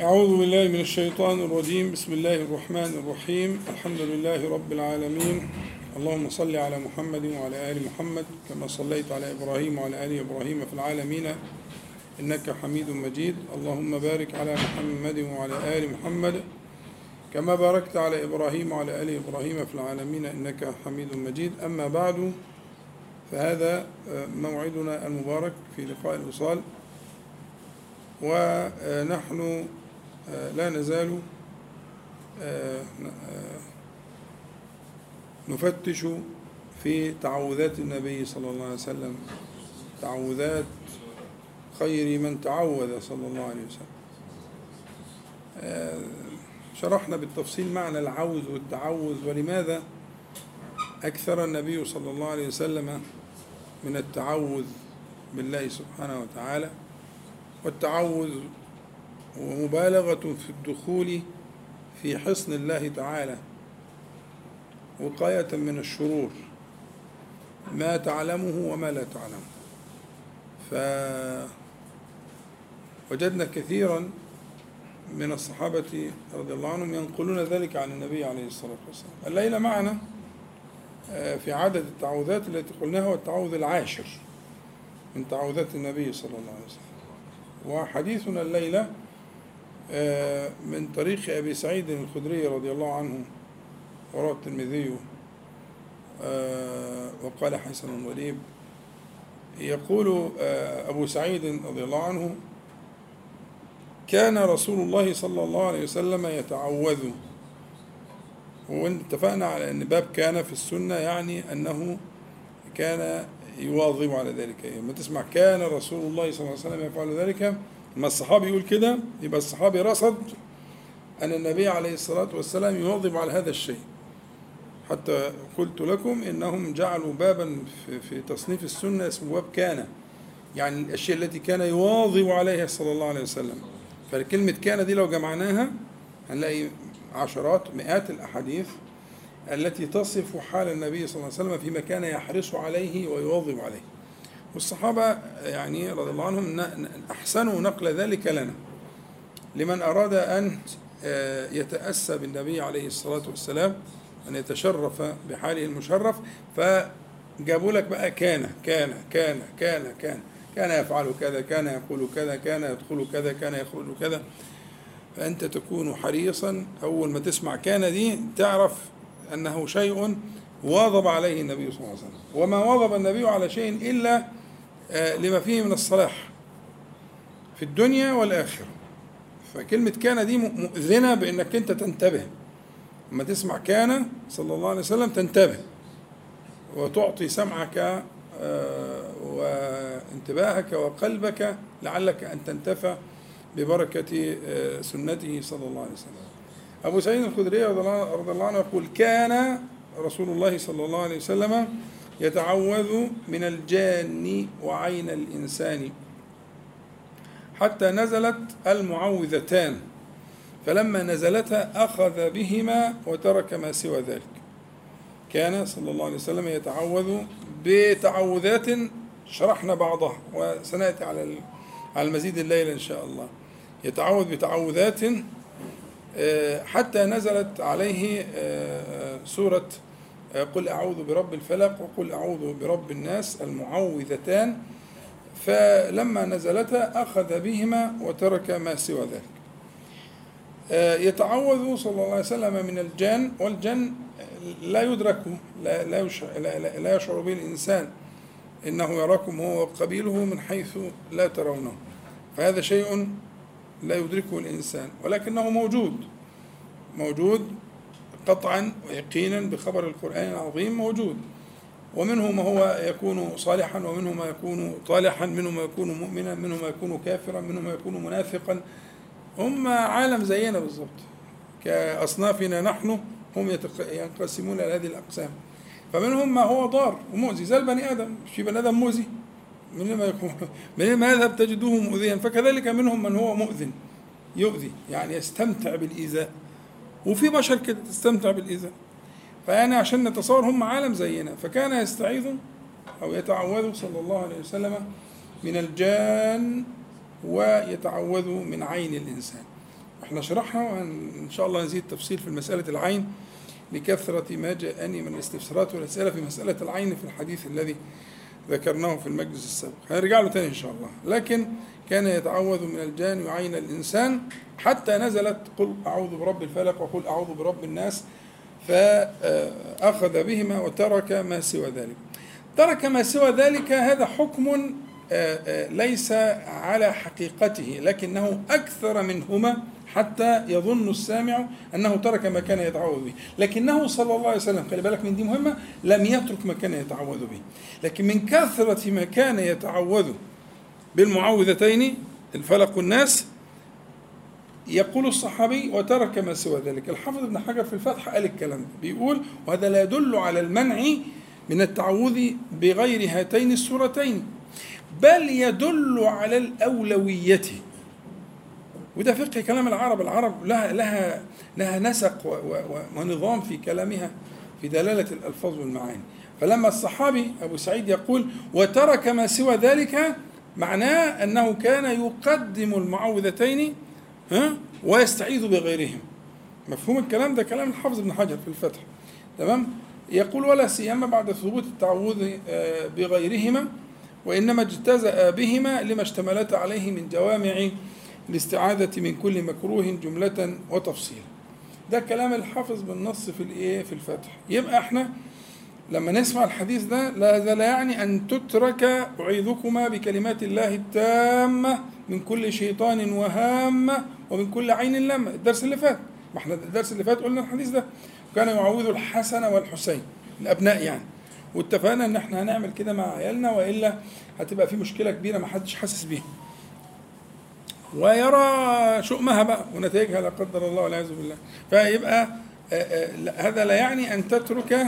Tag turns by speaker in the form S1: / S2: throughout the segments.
S1: أعوذ بالله من الشيطان الرجيم. بسم الله الرحمن الرحيم. الحمد لله رب العالمين. اللهم صل على محمد وعلى آل محمد كما صليت على إبراهيم وعلى آل إبراهيم في العالمين. إنك حميد مجيد. اللهم بارك على محمد وعلى آل محمد كما باركت على إبراهيم وعلى آل إبراهيم في العالمين. إنك حميد مجيد. أما بعد فهذا موعدنا المبارك في لقاء الوصال. ونحن لا نزال نفتش في تعوذات النبي صلى الله عليه وسلم. تعوذات خير من تعوذ صلى الله عليه وسلم. شرحنا بالتفصيل معنى العوذ والتعوذ ولماذا أكثر النبي صلى الله عليه وسلم من التعوذ بالله سبحانه وتعالى؟ والتعوذ ومبالغة في الدخول في حصن الله تعالى وقاية من الشرور ما تعلمه وما لا تعلمه. فوجدنا كثيرا من الصحابة رضي الله عنهم ينقلون ذلك عن النبي عليه الصلاة والسلام. الليلة معنا في عدد التعوذات التي قلناها والتعوذ العاشر من تعوذات النبي صلى الله عليه وسلم. وحديثنا الليلة من طريق أبي سعيد الخدري رضي الله عنه وروى الترمذي وقال حسن غريب يقول أبو سعيد رضي الله عنه كان رسول الله صلى الله عليه وسلم يتعوذ. واتفقنا على أن باب كان في السنة يعني أنه كان يواظب على ذلك. لما تسمع كان رسول الله صلى الله عليه وسلم يفعل ذلك لما الصحابي يقول كده يبقى الصحابي رصد أن النبي عليه الصلاة والسلام يواظب على هذا الشيء. حتى قلت لكم إنهم جعلوا بابا في تصنيف السنة اسمه باب كان. يعني الأشياء التي كان يواظب عليها صلى الله عليه وسلم. فكلمة كان دي لو جمعناها هنلاقي عشرات مئات الأحاديث التي تصف حال النبي صلى الله عليه وسلم فيما كان يحرص عليه ويواظب عليه. والصحابة يعني رضي الله عنهم أحسنوا نقل ذلك لنا. لمن أراد أن يتأسى بالنبي عليه الصلاة والسلام أن يتشرف بحاله المشرف فجابوا لك بقى كان كان كان كان كان كان يفعل كذا كان يقول كذا كان يدخل كذا كان يخرج كذا. فأنت تكون حريصا أول ما تسمع كان دي تعرف أنه شيء واظب عليه النبي صلى الله عليه وسلم. وما واظب النبي على شيء إلا لما فيه من الصلاح في الدنيا والآخرة. فكلمة كان دي مؤذنة بأنك أنت تنتبه. لما تسمع كان صلى الله عليه وسلم تنتبه وتعطي سمعك وانتباهك وقلبك لعلك أن تنتفع ببركة سنته صلى الله عليه وسلم. أبو سعيد الخدري رضي الله عنه يقول كان رسول الله صلى الله عليه وسلم يتعوذ من الجان وعين الإنسان. حتى نزلت المعوذتان فلما نزلتا أخذ بهما وترك ما سوى ذلك. كان صلى الله عليه وسلم يتعوذ بتعوذات شرحنا بعضها وسنأتي على على المزيد الليلة إن شاء الله. يتعوذ بتعوذات حتى نزلت عليه سورة قل أعوذ برب الفلق وقل أعوذ برب الناس المعوذتان فلما نزلتا أخذ بهما وترك ما سوى ذلك. يتعوذ صلى الله عليه وسلم من الجان والجن لا يدرك لا, لا, لا, لا يشعر به الإنسان إنه يراكم هو وقبيله من حيث لا ترونه. فهذا شيء لا يدركه الإنسان ولكنه موجود موجود قطعا ويقينا بخبر القرآن العظيم موجود. ومنه ما هو يكون صالحا ومنه ما يكون طالحا منه ما يكون مؤمنا منه ما يكون كافرا منه ما يكون منافقا. هم عالم زينا بالضبط. كأصنافنا نحن هم ينقسمون إلى هذه الأقسام. فمنهم ما هو ضار ومؤذي. زي البني آدم. في بني آدم مؤذي. من ما يكون من ما يذهب تجده مؤذيا. فكذلك منهم من هو مؤذن. يؤذي. يعني يستمتع بالإيذاء. وفي بشر كده تستمتع بالإيذاء فيعني عشان نتصور هم عالم زينا فكان يستعيذ أو يتعوذ صلى الله عليه وسلم من الجان ويتعوذ من عين الإنسان. إحنا شرحنا وإن شاء الله نزيد تفصيل في مسألة العين لكثرة ما جاءني من الاستفسارات والأسئلة في مسألة العين في الحديث الذي ذكرناه في المجلس السابق. هنرجع له تاني إن شاء الله. لكن كان يتعوذ من الجان وعين الإنسان حتى نزلت قل أعوذ برب الفلق وقل أعوذ برب الناس فأخذ بهما وترك ما سوى ذلك. ترك ما سوى ذلك هذا حكم آه، آه، ليس على حقيقته لكنه أكثر منهما حتى يظن السامع أنه ترك ما كان يتعوذ به. لكنه صلى الله عليه وسلم خلي بالك من دي مهمة لم يترك ما كان يتعوذ به. لكن من كثرة ما كان يتعوذ بالمعوذتين الفلق والناس يقول الصحابي وترك ما سوى ذلك. الحافظ ابن حجر في الفتح قال الكلام ده. بيقول وهذا لا يدل على المنع من التعوذ بغير هاتين السورتين بل يدل على الأولوية وده فقه كلام العرب. العرب لها لها لها نسق ونظام في كلامها في دلالة الألفاظ والمعاني. فلما الصحابي أبو سعيد يقول وترك ما سوى ذلك معناه أنه كان يقدم المعوذتين ها ويستعيذ بغيرهم. مفهوم الكلام ده؟ كلام الحافظ ابن حجر في الفتح. تمام؟ يقول ولا سيما بعد ثبوت التعوذ آه، بغيرهما وإنما اجتزأ بهما لما اشتملت عليه من جوامع الاستعاذة من كل مكروه جملة وتفصيلا ده كلام الحافظ بالنص في الإيه؟ في الفتح. يبقى إحنا لما نسمع الحديث ده لا لا يعني أن تترك أعيذكما بكلمات الله التامة من كل شيطان وهامة ومن كل عين لامة. الدرس اللي فات. ما إحنا الدرس اللي فات قلنا الحديث ده. كان يعوذ الحسن والحسين الأبناء يعني. واتفقنا إن إحنا هنعمل كده مع عيالنا وإلا هتبقى في مشكلة كبيرة ما حدش حاسس بيها. ويرى شؤمها بقى ونتائجها لا قدر الله والعياذ بالله. فيبقى آه، آه، هذا لا يعني أن تترك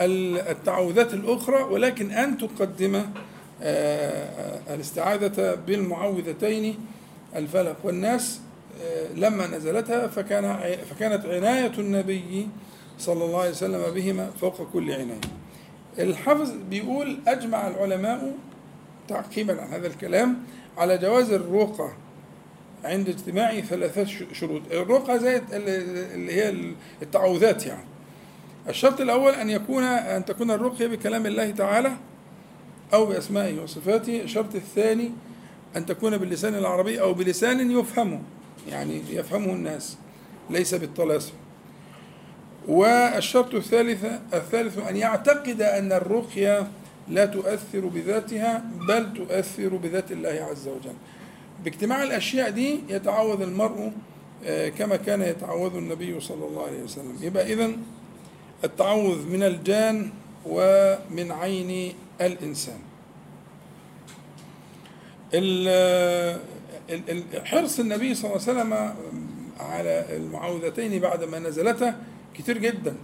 S1: التعوذات الأخرى ولكن أن تقدم آه، الاستعاذه بالمعوذتين الفلق والناس لما نزلتها فكان فكانت عناية النبي صلى الله عليه وسلم بهما فوق كل عناية. الحافظ بيقول أجمع العلماء تعقيبا عن هذا الكلام على جواز الرقى عند اجتماع ثلاثة شروط. الرقى زي اللي هي التعوذات يعني. الشرط الأول أن يكون أن تكون الرقية بكلام الله تعالى أو بأسمائه وصفاته. الشرط الثاني أن تكون باللسان العربي أو بلسان يفهمه يعني يفهمه الناس ليس بالطلاسم. والشرط الثالث الثالث أن يعتقد أن الرقية لا تؤثر بذاتها بل تؤثر بذات الله عز وجل. باجتماع الأشياء دي يتعوذ المرء آه، كما كان يتعوذ النبي صلى الله عليه وسلم. يبقى إذن التعوذ من الجان ومن عين الإنسان. حرص النبي صلى الله عليه وسلم على المعوذتين بعد ما نزلتا كتير جدا.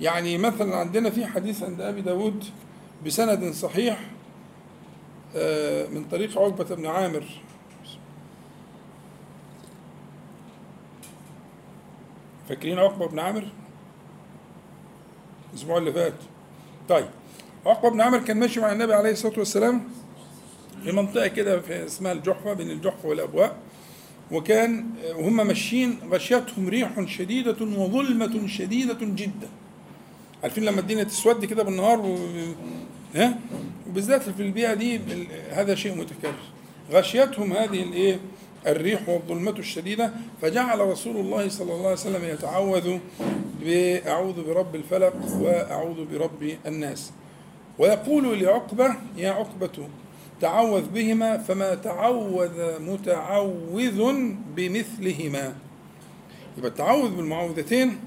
S1: يعني مثلا عندنا في حديث عند أبي داود بسند صحيح آه، من طريق عقبة بن عامر فاكرين عقبة بن عامر؟ الأسبوع اللي فات. طيب عقبة بن عامر كان ماشي مع النبي عليه الصلاة والسلام في منطقة كده في اسمها الجحفة بين الجحفة والأبواء. وكان وهم ماشيين غشيتهم ريح شديدة وظلمة شديدة جدا. عارفين لما الدنيا تسود كده بالنهار و... ها؟ وبالذات في البيئة دي هذا شيء متكرر. غشيتهم هذه الإيه؟ الريح والظلمة الشديدة فجعل رسول الله صلى الله عليه وسلم يتعوذ بأعوذ برب الفلق وأعوذ برب الناس. ويقول لعقبة يا عقبة تعوذ بهما فما تعوذ متعوذ بمثلهما. يبقى التعوذ بالمعوذتين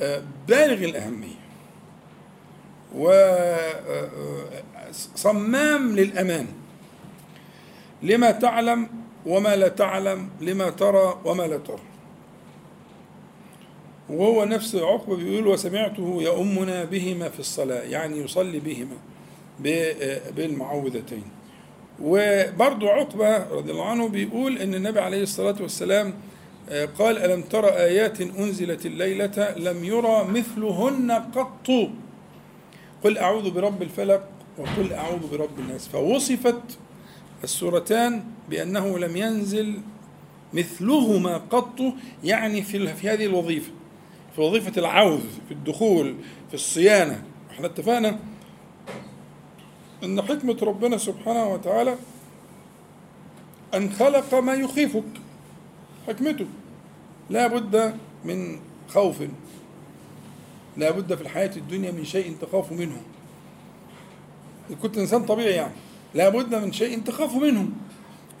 S1: آه، بالغ الأهمية. وصمام للأمان. لما تعلم وما لا تعلم لما ترى وما لا ترى. وهو نفس عقبة بيقول وسمعته يؤمنا بهما في الصلاة يعني يصلي بهما بالمعوذتين. وبرضو عقبة رضي الله عنه بيقول أن النبي عليه الصلاة والسلام آه، قال ألم ترى آيات أنزلت الليلة لم يرى مثلهن قط؟ قل أعوذ برب الفلق وقل أعوذ برب الناس. فوصفت السورتان بأنه لم ينزل مثلهما قط يعني في في هذه الوظيفة في وظيفة العوذ في الدخول في الصيانة. إحنا اتفقنا إن حكمة ربنا سبحانه وتعالى أن خلق ما يخيفك حكمته. لا بد من خوف. لا بد في الحياة الدنيا من شيء تخاف منه. كنت إنسان طبيعي يعني. لا بد من شيء تخاف منه.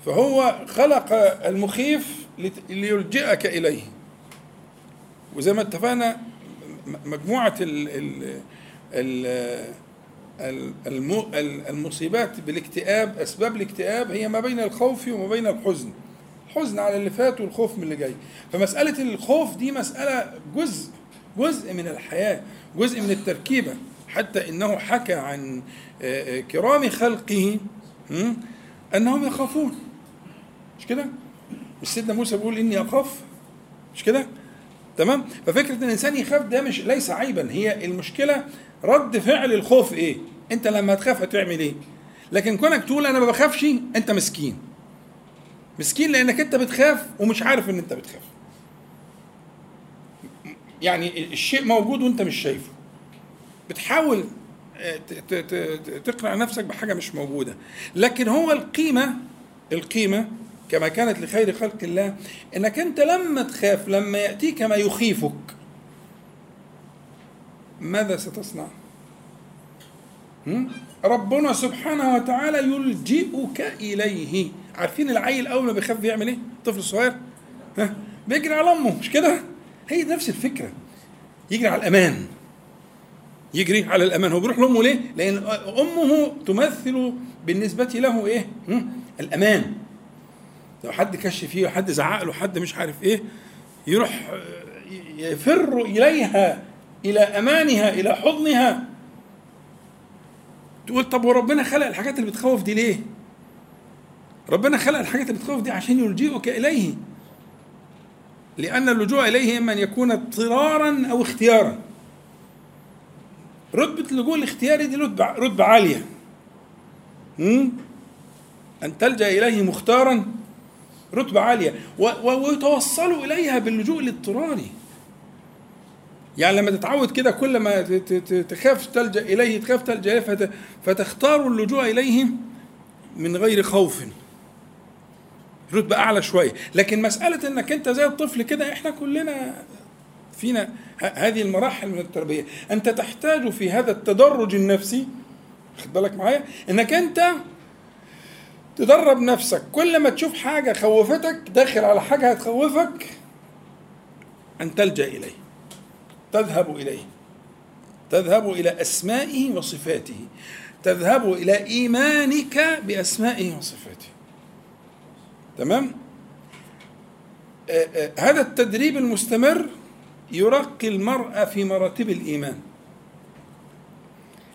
S1: فهو خلق المخيف ليلجئك إليه. وزي ما اتفقنا مجموعة ال ال ال المصيبات بالاكتئاب أسباب الاكتئاب هي ما بين الخوف وما بين الحزن. حزن على اللي فات والخوف من اللي جاي. فمسألة الخوف دي مسألة جزء جزء من الحياة جزء من التركيبة. حتى إنه حكى عن آه، آه، كرام خلقه أنهم يخافون مش كده؟ مش سيدنا موسى بيقول إني أخاف مش كده؟ تمام؟ ففكرة إن الإنسان يخاف ده مش ليس عيبا هي المشكلة رد فعل الخوف إيه؟ أنت لما تخاف هتعمل إيه؟ لكن كونك تقول أنا ما بخافش أنت مسكين مسكين لأنك أنت بتخاف ومش عارف إن أنت بتخاف يعني الشيء موجود وأنت مش شايفه بتحاول آه، تقنع نفسك بحاجة مش موجودة. لكن هو القيمة القيمة كما كانت لخير خلق الله إنك أنت لما تخاف لما يأتيك ما يخيفك ماذا ستصنع؟ ربنا سبحانه وتعالى يلجئك إليه. عارفين العيل أول ما بيخاف بيعمل إيه؟ الطفل الصغير ها؟ بيجري على أمه مش كده؟ هي نفس الفكرة. يجري على الأمان. يجري على الأمان. هو بيروح لأمه ليه؟ لأن أمه تمثل بالنسبة له إيه؟ الأمان. لو حد كش فيه حد زعق له حد مش عارف إيه يروح يفر إليها إلى أمانها إلى حضنها. تقول طب وربنا خلق الحاجات اللي بتخوف دي ليه؟ ربنا خلق الحاجات اللي بتخوف دي عشان يلجئك إليه. لأن اللجوء إليه إما أن يكون اضطرارا أو اختيارا. رتبة اللجوء الاختياري دي رتبة, رتبة عالية. أن تلجأ إليه مختارا رتبة عالية. ويتوصلوا إليها باللجوء الإضطراري. يعني لما تتعود كده كل ما تخاف تلجأ إليه تخاف تلجأ إليه فتختار اللجوء إليه من غير خوف. رتبة أعلى شوية. لكن مسألة إنك أنت زي الطفل كده إحنا كلنا فينا هذه المراحل من التربية. أنت تحتاج في هذا التدرج النفسي خد بالك معايا؟ إنك أنت تدرب نفسك. كل ما تشوف حاجة خوفتك داخل على حاجة هتخوفك أن تلجأ إليه. تذهب إليه. تذهب إلى أسمائه وصفاته. تذهب إلى إيمانك بأسمائه وصفاته. تمام؟ هذا التدريب المستمر يرقي المرأة في مراتب الإيمان.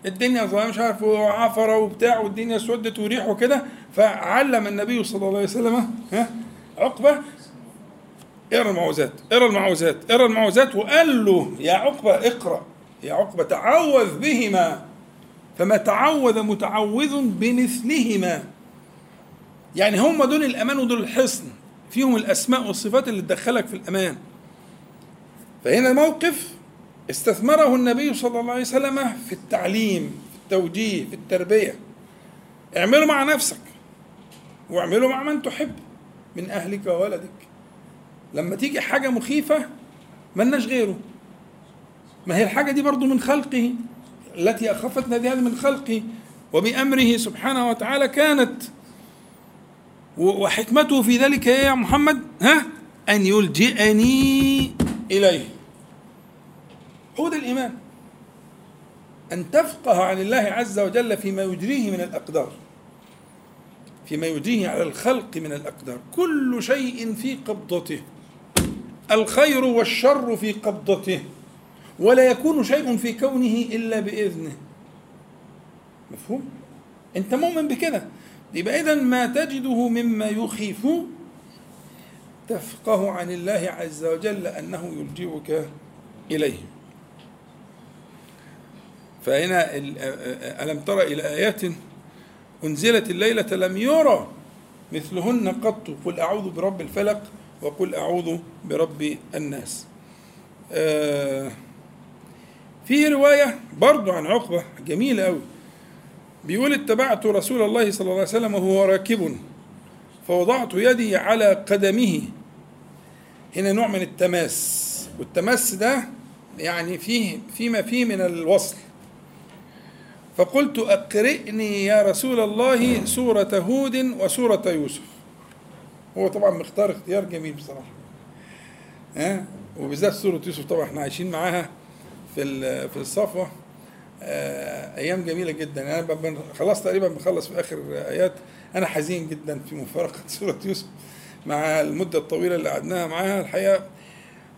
S1: الدنيا مش عارف وعفرة وبتاع والدنيا سودت وريح وكده فعلم النبي صلى الله عليه وسلم ها عقبة اقرا المعوذات اقرا المعوذات اقرا المعوذات وقال له يا عقبة اقرأ. يا عقبة تعوذ بهما. فما تعوذ متعوذ بمثلهما. يعني هم دول الأمان ودول الحصن. فيهم الأسماء والصفات اللي تدخلك في الأمان. فهنا موقف استثمره النبي صلى الله عليه وسلم في التعليم في التوجيه في التربية. اعمله مع نفسك واعمله مع من تحب من أهلك وولدك. لما تيجي حاجة مخيفة ملناش غيره. ما هي الحاجة دي برضو من خلقه التي اخفتنا هذه من خلقه وبأمره سبحانه وتعالى كانت وحكمته في ذلك يا محمد ها؟ أن يلجئني إليه. هو ده الإيمان. أن تفقه عن الله عز وجل فيما يجريه من الأقدار. فيما يجريه على الخلق من الأقدار. كل شيء في قبضته. الخير والشر في قبضته. ولا يكون شيء في كونه إلا بإذنه. مفهوم؟ أنت مؤمن بكده يبقى إذا ما تجده مما يخيف تفقه عن الله عز وجل أنه يلجئك إليه. فهنا ألم تر إلى آيات أنزلت الليلة لم يرى مثلهن قط قل أعوذ برب الفلق وقل أعوذ برب الناس. آه في رواية برضو عن عقبة جميلة أوي. بيقول اتبعت رسول الله صلى الله عليه وسلم وهو راكب فوضعت يدي على قدمه هنا نوع من التماس. والتماس ده يعني فيه فيما فيه من الوصل. فقلت أقرئني يا رسول الله سورة هود وسورة يوسف. هو طبعا مختار اختيار جميل بصراحة. ها؟ وبالذات سورة يوسف طبعا إحنا عايشين معاها في في الصفوة. آه، أيام جميلة جدا. أنا خلاص تقريبا بخلص في آخر آيات. أنا حزين جدا في مفارقة سورة يوسف. مع المدة الطويلة اللي قعدناها معاها الحقيقة.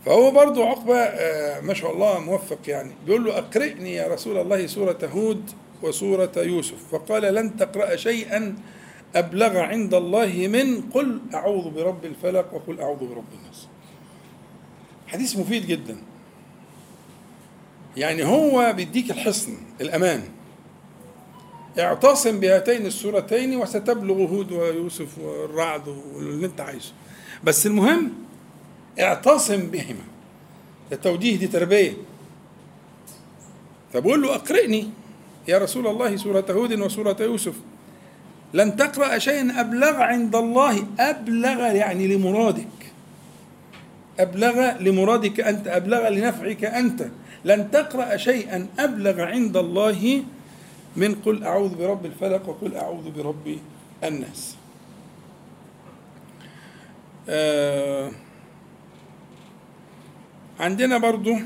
S1: فهو برضو عقبة آه، ما شاء الله موفق يعني. بيقول له أقرئني يا رسول الله سورة هود وسورة يوسف. فقال لن تقرأ شيئا أبلغ عند الله من قل أعوذ برب الفلق وقل أعوذ برب الناس. حديث مفيد جدا. يعني هو بيديك الحصن الأمان. اعتصم بهاتين السورتين وستبلغ هود ويوسف والرعد واللي انت عايزه. بس المهم اعتصم بهما. التوجيه دي تربية. فبقول له أقرئني يا رسول الله سورة هود وسورة يوسف. لن تقرأ شيئا أبلغ عند الله. أبلغ يعني لمرادك. أبلغ لمرادك أنت أبلغ لنفعك أنت. لن تقرأ شيئا أبلغ عند الله من قل أعوذ برب الفلق وقل أعوذ برب الناس. آه عندنا برضو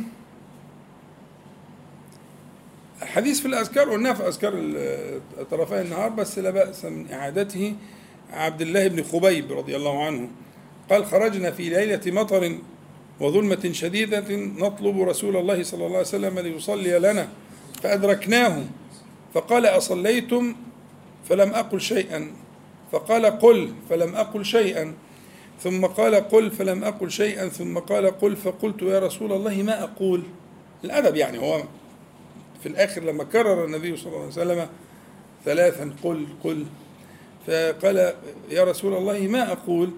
S1: حديث في الأذكار قلناه في أذكار طرفي النهار بس لا بأس من إعادته. عبد الله بن خبيب رضي الله عنه قال خرجنا في ليلة مطر وظلمة شديدة نطلب رسول الله صلى الله عليه وسلم ليصلي لنا فأدركناه فقال أصليتم فلم أقل شيئا. فقال قل فلم أقل شيئا. ثم قال قل فلم أقل شيئا. ثم قال قل فقلت يا رسول الله ما أقول؟ الأدب يعني هو في الآخر لما كرر النبي صلى الله عليه وسلم ثلاثا قل قل. فقال يا رسول الله ما أقول؟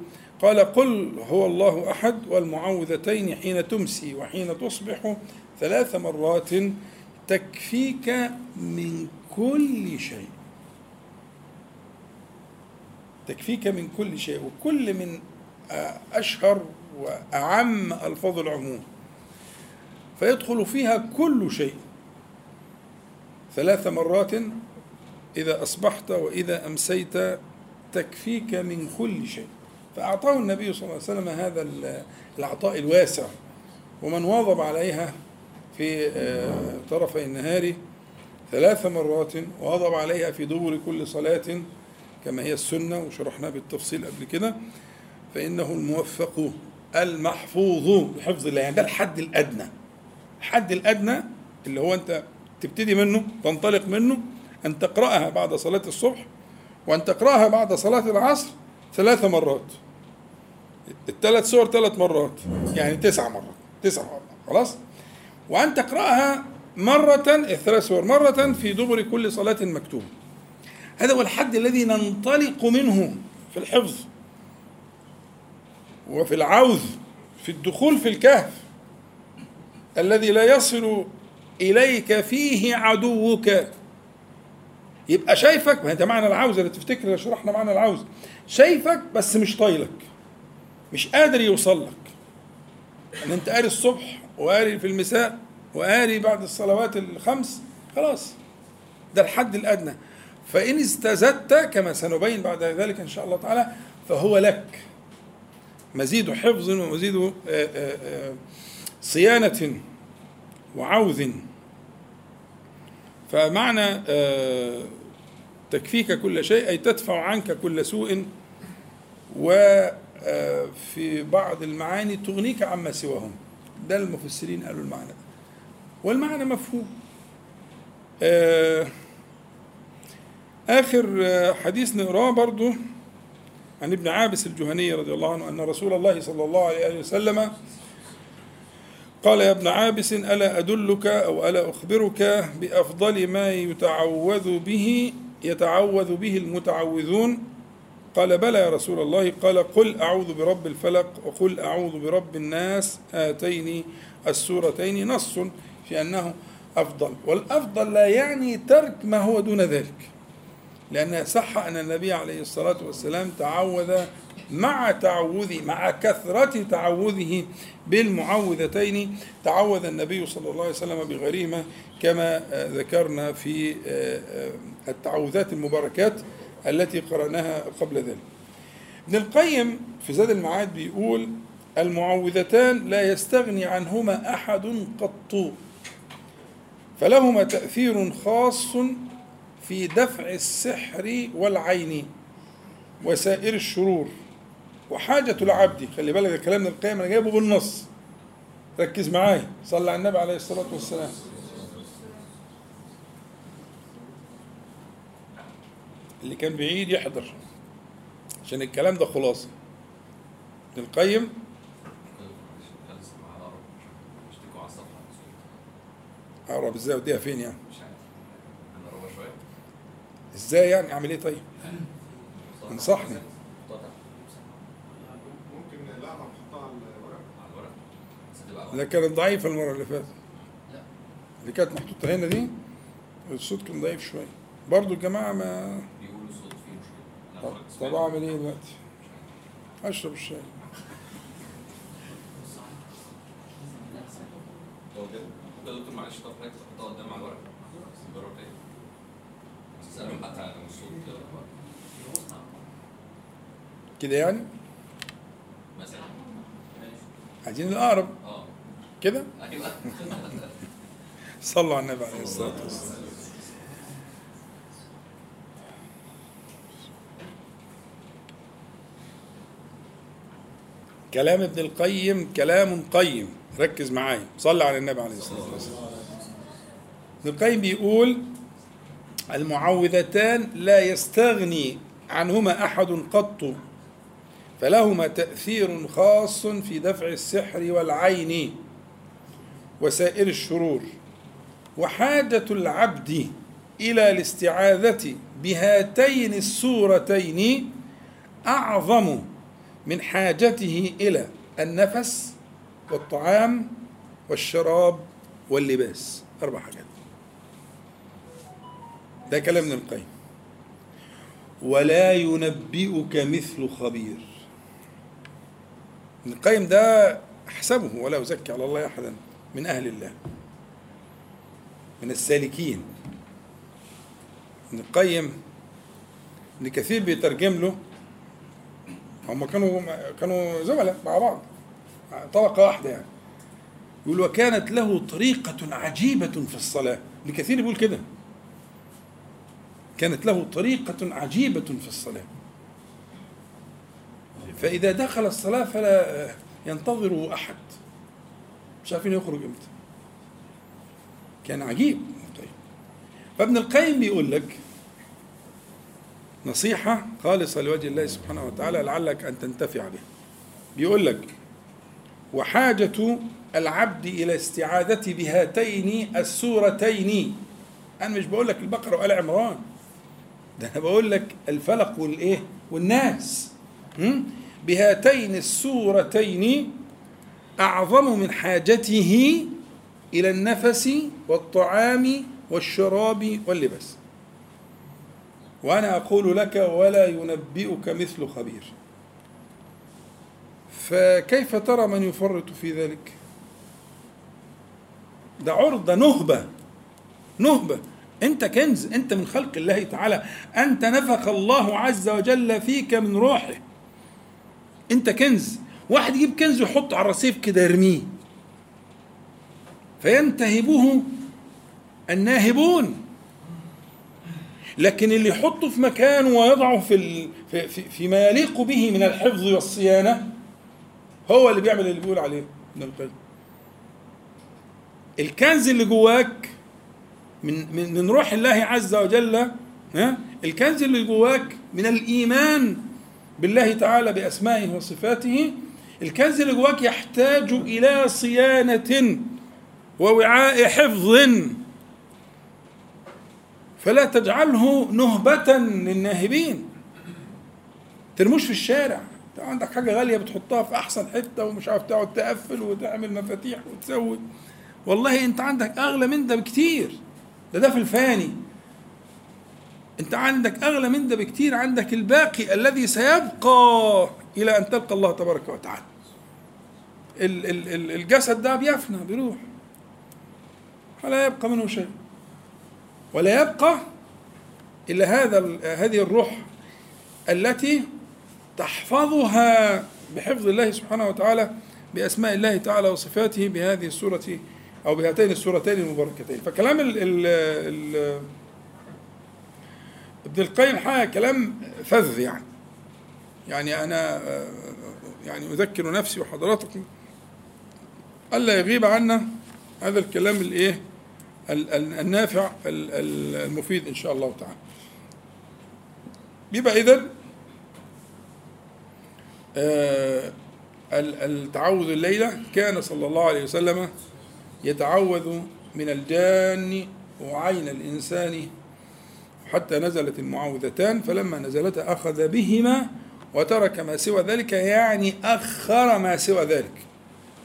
S1: قال قل هو الله أحد والمعوذتين حين تمسي وحين تصبح ثلاث مرات تكفيك من كل شيء. تكفيك من كل شيء وكل من أشهر وأعم ألفاظ العموم. فيدخل فيها كل شيء. ثلاث مرات إذا أصبحت وإذا أمسيت تكفيك من كل شيء. فأعطاه النبي صلى الله عليه وسلم هذا العطاء الواسع. ومن واظب عليها في آه، طرفي النهار ثلاث مرات واظب عليها في دبر كل صلاة كما هي السنة وشرحناها بالتفصيل قبل كده فإنه الموفق المحفوظ بحفظ الله. يعني ده الحد الأدنى. الحد الأدنى اللي هو أنت تبتدي منه تنطلق منه أن تقرأها بعد صلاة الصبح وأن تقرأها بعد صلاة العصر ثلاث مرات. الثلاث سور ثلاث مرات يعني تسع مرات. تسع مرات. خلاص؟ وأن تقرأها مرة الثلاث سور مرة في دبر كل صلاة مكتوبة. هذا هو الحد الذي ننطلق منه في الحفظ وفي العوذ في الدخول في الكهف. الذي لا يصل إليك فيه عدوك. يبقى شايفك ما انت معنى العوز اللي تفتكر شرحنا معنى العوز شايفك بس مش طايلك مش قادر يوصل لك. ان أنت قاري الصبح وقاري في المساء وقاري بعد الصلوات الخمس خلاص. ده الحد الأدنى. فإن استزدت كما سنبين بعد ذلك إن شاء الله تعالى فهو لك. مزيد حفظ ومزيد آه، آه، آه، صيانة وعوذ. فمعنى تكفيك كل شيء أي تدفع عنك كل سوء وفي بعض المعاني تغنيك عما سواهم. ده المفسرين قالوا المعنى ده. والمعنى مفهوم. آخر حديث نقراه برضو عن ابن عابس الجهني رضي الله عنه أن رسول الله صلى الله عليه وسلم قال يا ابن عابس ألا أدلك أو ألا أخبرك بأفضل ما يتعوذ به يتعوذ به المتعوذون؟ قال بلى يا رسول الله. قال قل أعوذ برب الفلق وقل أعوذ برب الناس هاتين السورتين نص. في أنه أفضل. والأفضل لا يعني ترك ما هو دون ذلك. لأن صح أن النبي عليه الصلاة والسلام تعوذ مع تعوذه مع كثرة تعوذه بالمعوذتين. تعوذ النبي صلى الله عليه وسلم بغريمة كما ذكرنا في التعوذات المباركات التي قرأناها قبل ذلك. ابن القيم في زاد المعاد بيقول المعوذتان لا يستغني عنهما أحد قط. فلهما تأثير خاص في دفع السحر والعين وسائر الشرور. وحاجة العبد خلي بالك الكلام ابن القيم أنا جايبه بالنص. ركز معايا. صلى على النبي عليه الصلاة والسلام. اللي كان بعيد يحضر عشان الكلام ده خلاصة. ابن القيم أقرب إزاي وديها فين يعني؟ إزاي يعني؟ أعمل إيه طيب؟ انصحني.
S2: ممكن لا هنحطها على الورق.
S1: لا كانت ضعيفة المرة اللي فاتت. اللي كانت محطوطة هنا دي الصوت كان ضعيف شوية. برضو الجماعة ما
S3: بيقولوا الصوت فيه مشكلة.
S1: طب, أعمل إيه دلوقتي؟ أشرب الشاي.
S3: هو كده؟ ده يا دكتور معلش طب حضرتك تحطها قدام على الورق. جرب تاني تسألهم حتى عن الصوت
S1: كده يعني؟
S3: مثلا.
S1: عايزين الأقرب.
S3: آه.
S1: كده؟
S3: أيوه.
S1: صلوا على النبي عليه الصلاة والسلام. كلام ابن القيم كلام قيم. ركز معايا. صلى على النبي عليه الصلاة والسلام. ابن القيم بيقول المعوذتان لا يستغني عنهما أحد قط فلهما تأثير خاص في دفع السحر والعين وسائر الشرور. وحاجة العبد إلى الاستعاذة بهاتين السورتين أعظم من حاجته إلى النفس والطعام والشراب واللباس. أربع حاجات. ده كلام ابن القيم. ولا ينبئك مثل خبير. ابن القيم ده أحسبه ولا أزكي على الله أحدا من أهل الله. من السالكين. ابن القيم ابن كثير بيترجم له هم كانوا كانوا زملاء مع بعض. طبقة واحدة يعني. يقول وكانت له طريقة عجيبة في الصلاة. ابن كثير بيقول كده. كانت له طريقة عجيبة في الصلاة. فإذا دخل الصلاة فلا ينتظره أحد. مش عارفين يخرج إمتى؟ كان عجيب. طيب. فابن القيم بيقول لك نصيحة خالصة لوجه الله سبحانه وتعالى لعلك أن تنتفع بها بيقول لك وحاجة العبد إلى استعاذة بهاتين السورتين. أنا مش بقول لك البقرة وآل عمران. ده أنا بقول لك الفلق والإيه؟ والناس? بهاتين السورتين أعظم من حاجته إلى النفس والطعام والشراب واللباس. وأنا أقول لك ولا ينبئك مثل خبير. فكيف ترى من يفرط في ذلك؟ ده عرضة نهبة نهبة. أنت كنز أنت من خلق الله تعالى. أنت نفخ الله عز وجل فيك من روحه. أنت كنز. واحد يجيب كنز ويحطه على الرصيف كده يرميه. فينتهبه الناهبون. لكن اللي يحطه في مكانه ويضعه في, في فيما يليق به من الحفظ والصيانة هو اللي بيعمل اللي بيقول عليه. ابن القيم الكنز اللي جواك من من من روح الله عز وجل ها؟ الكنز اللي جواك من الإيمان بالله تعالى بأسمائه وصفاته الكنز اللي جواك يحتاج إلى صيانة ووعاء حفظ. فلا تجعله نهبة للناهبين. ترموش في الشارع. عندك حاجة غالية بتحطها في أحسن حتة ومش عارف تقعد تقفل وتعمل مفاتيح وتسوي. والله انت عندك أغلى من ده بكتير. ده ده في الفاني. انت عندك أغلى من ده بكتير. عندك الباقي الذي سيبقى إلى أن تلقى الله تبارك وتعالى. ال- ال- ال- الجسد ده بيفنى بيروح. ولا يبقى منه شيء. ولا يبقى إلا هذا هذه الروح التي تحفظها بحفظ الله سبحانه وتعالى بأسماء الله تعالى وصفاته بهذه السورة أو بهاتين السورتين المباركتين. فكلام ال ال ال ابن القيم حاجة كلام فذ يعني. يعني آه، يعني أذكر نفسي وحضراتكم ألا يغيب عنا هذا الكلام الإيه؟ ال- ال- النافع ال- ال- المفيد إن شاء الله تعالى. يبقى ال- التعوذ الليلة كان صلى الله عليه وسلم يتعوذ من الجان وعين الإنسان حتى نزلت المعوذتان فلما نزلتا أخذ بهما وترك ما سوى ذلك يعني أخر ما سوى ذلك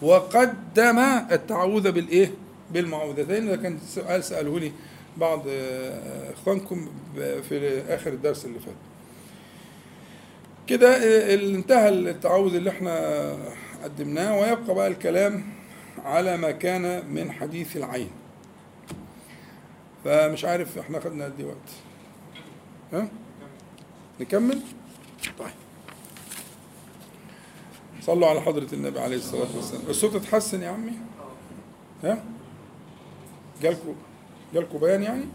S1: وقدم التعوذ بالإيه؟ بالمعوذتين ده كان سؤال ساله لي بعض آه، أخوانكم ب- في آخر الدرس اللي فات. كده انتهى التعوذ اللي إحنا قدمناه ويبقى بقى الكلام على ما كان من حديث العين. فمش عارف إحنا خدنا قد إيه وقت. ها؟ نكمل؟ طيب. صلوا على حضرة النبي عليه الصلاة والسلام الصوت اتحسن يا عمي ها جالكوا جالكوا بيان يعني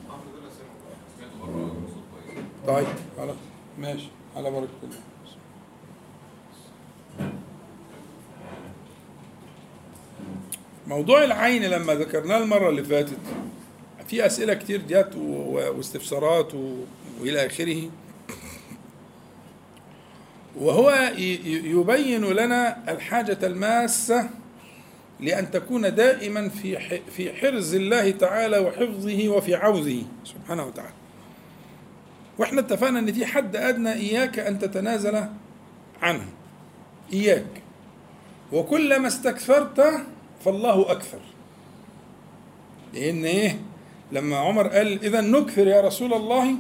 S1: طيب على ماشي على بركة الله موضوع العين لما ذكرناه المرة اللي فاتت في أسئلة كتير جت واستفسارات وإلى آخره وهو يبين لنا الحاجة الماسة لأن تكون دائما في في حرز الله تعالى وحفظه وفي عوزه سبحانه وتعالى. وإحنا اتفقنا إن في حد أدنى إياك أن تتنازل عنه. إياك. وكلما استكثرت فالله أكثر. لأن إيه؟ لما عمر قال اذا نكثر يا رسول الله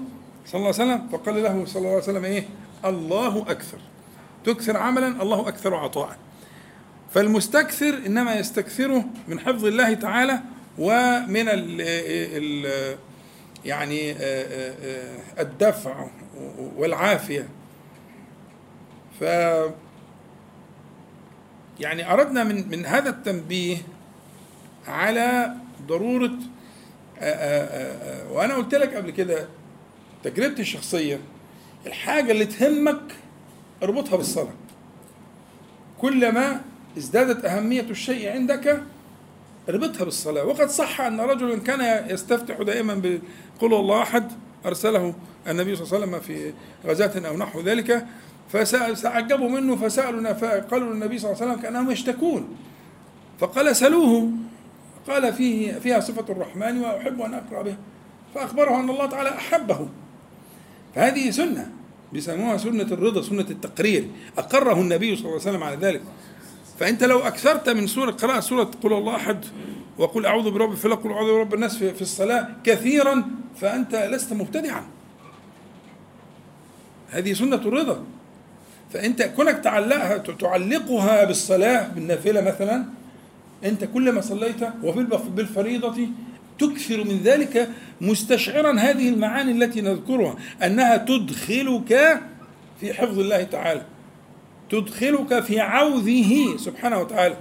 S1: صلى الله عليه وسلم فقال له صلى الله عليه وسلم إيه؟ الله أكثر. تكثر عملا الله أكثر عطاء. فالمستكثر إنما يستكثره من حفظ الله تعالى ومن ال ال يعني الدفع والعافية ف يعني أردنا من من هذا التنبيه على ضرورة وأنا قلت لك قبل كده تجربتي الشخصية الحاجة اللي تهمك اربطها بالصلاة. كلما ازدادت أهمية الشيء عندك اربطها بالصلاة. وقد صح أن رجلا كان يستفتح دائما بقول الله أحد أرسله النبي صلى الله عليه وسلم في غزاة أو نحو ذلك. فعجبوا منه فسألوا فقالوا للنبي صلى الله عليه وسلم كأنهم يشتكون. فقال سلوه قال فيه فيها صفة الرحمن وأحب أن أقرأ بها فأخبره أن الله تعالى أحبه. فهذه سنة. بيسموها سنة الرضا سنة التقرير. أقره النبي صلى الله عليه وسلم على ذلك. فأنت لو أكثرت من سورة قراءة سورة قل الله أحد وقل أعوذ برب الفلق قل أعوذ برب الناس في, في الصلاة كثيرا فأنت لست مبتدعا. هذه سنة الرضا. فأنت كونك تعلقها تعلقها بالصلاة بالنافلة مثلا أنت كلما صليت وبالفريضة تكثر من ذلك مستشعرا هذه المعاني التي نذكرها أنها تدخلك في حفظ الله تعالى تدخلك في عوذه سبحانه وتعالى.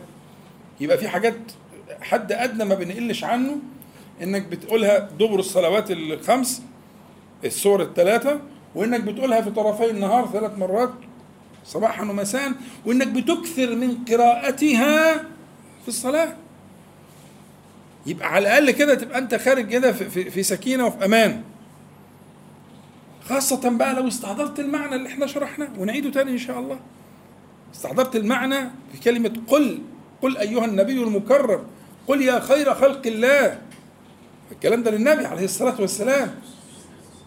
S1: يبقى في حاجات حد أدنى ما بنقلش عنه إنك بتقولها دبر الصلوات الخمس السور الثلاثه وإنك بتقولها في طرفي النهار ثلاث مرات صباحا ومساء وإنك بتكثر من قراءتها في الصلاة. يبقى على الأقل كده تبقى أنت خارج كده في, سكينة وفي أمان. خاصة بقى لو استحضرت المعنى اللي إحنا شرحناه ونعيده تاني إن شاء الله. استحضرت المعنى في كلمة قل قل أيها النبي المكرم قل يا خير خلق الله. الكلام ده للنبي عليه الصلاة والسلام.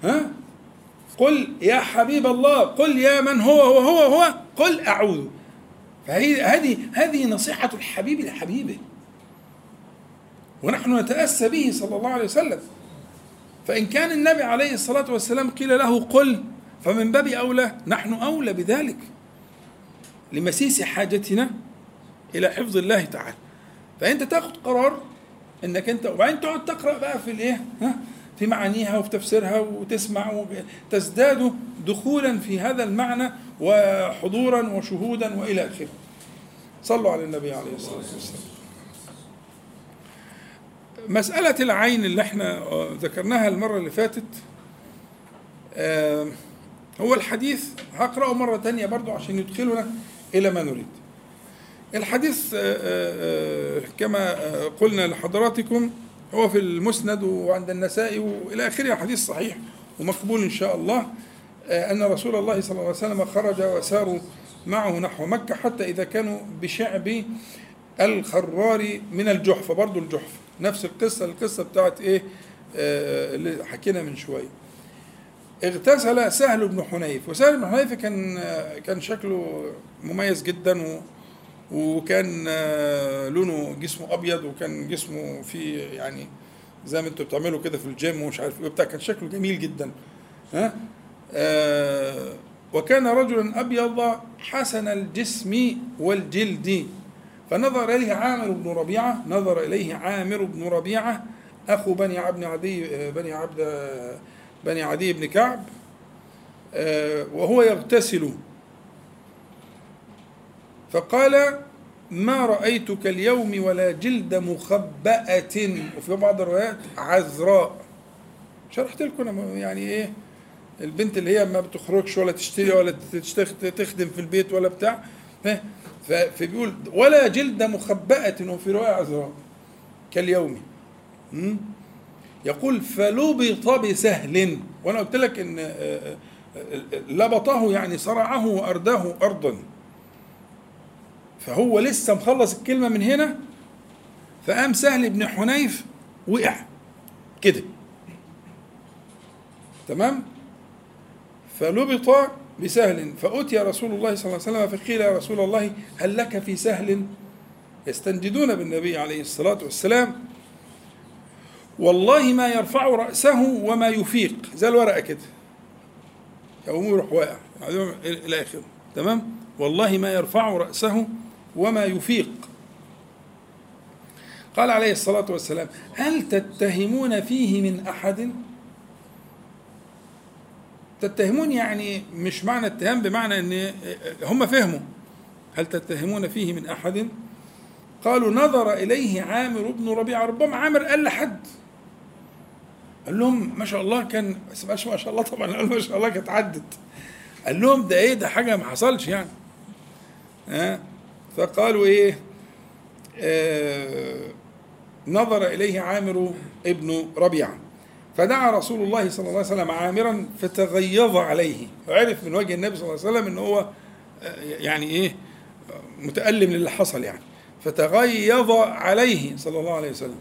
S1: ها؟ قل يا حبيب الله قل يا من هو هو هو هو قل أعوذ. فهي هذه هذه نصيحة الحبيب لحبيبه. ونحن نتأسى به صلى الله عليه وسلم. فإن كان النبي عليه الصلاة والسلام قيل له قل فمن باب أولى نحن أولى بذلك. لمسيس حاجتنا إلى حفظ الله تعالى. فأنت تاخذ قرار إنك أنت وبعدين تقعد تقرأ بقى في الإيه؟ ها؟ في معانيها وفي تفسيرها وتسمع تزداد دخولا في هذا المعنى وحضورا وشهودا وإلى آخره. صلوا على النبي عليه الصلاة والسلام. مسألة العين اللي إحنا ذكرناها المرة اللي فاتت آه، هو الحديث هقرأه مرة تانية برضو عشان يدخلنا إلى ما نريد. الحديث آه، آه، كما قلنا لحضراتكم هو في المسند وعند النسائي وإلى آخره. حديث صحيح ومقبول إن شاء الله. أن رسول الله صلى الله عليه وسلم خرج وساروا معه نحو مكة حتى إذا كانوا بشعب الخرار من الجحفه برضه الجحفه نفس القصة. القصة بتاعت إيه؟ اللي حكينا من شوية. اغتسل سهل بن حنيف. وسهل بن حنيف كان كان شكله مميز جدا وكان لونه جسمه أبيض وكان جسمه فيه يعني زي ما أنتوا بتعملوا كده في الجيم ومش عارف إيه وبتاع كان شكله جميل جدا. ها؟ آه وكان رجلا أبيض حسن الجسم والجلد. فنظر إليه عامر بن ربيعة نظر إليه عامر بن ربيعة أخو بني عبد عدي بني عبد بني عدي بن كعب آه وهو يغتسل. فقال ما رأيتك اليوم ولا جلد مخبأة؟ وفي بعض الروايات عذراء. شرحت لكم يعني إيه البنت اللي هي ما بتخرجش ولا تشتري ولا تخدم في البيت ولا بتاع فبيقول ولا جلد مخبأة. وفي رواية عذراء. كاليوم. يقول فلبط بسهل. وأنا قلت لك إن لبطه يعني صرعه وارداه ارضا. فهو لسه مخلص الكلمة من هنا فقام سهل بن حنيف وقع. كده. تمام؟ فلبط بسهل فأتي رسول الله صلى الله عليه وسلم فقيل يا رسول الله هل لك في سهل؟ يستنجدون بالنبي عليه الصلاة والسلام. والله ما يرفع رأسه وما يفيق. زي الورقة كده. يقوم يروح واقع. إلى آخره. تمام؟ والله ما يرفع رأسه وما يفيق. قال عليه الصلاة والسلام هل تتهمون فيه من أحد؟ تتهمون يعني مش معنى اتهام بمعنى إن هم فهموا. هل تتهمون فيه من أحد؟ قالوا نظر إليه عامر بن ربيعة ربما عامر قال لحد. قال لهم ما شاء الله كان ما شاء الله طبعا قال ما شاء الله كانت عدت. قال لهم ده إيه ده حاجة ما حصلش يعني. ها؟ فقالوا إيه؟ آه نظر إليه عامر ابن ربيعة. فدعا رسول الله صلى الله عليه وسلم عامرا فتغيظ عليه. وعرف من وجه النبي صلى الله عليه وسلم إن هو يعني إيه؟ متألم للي حصل يعني. فتغيظ عليه صلى الله عليه وسلم.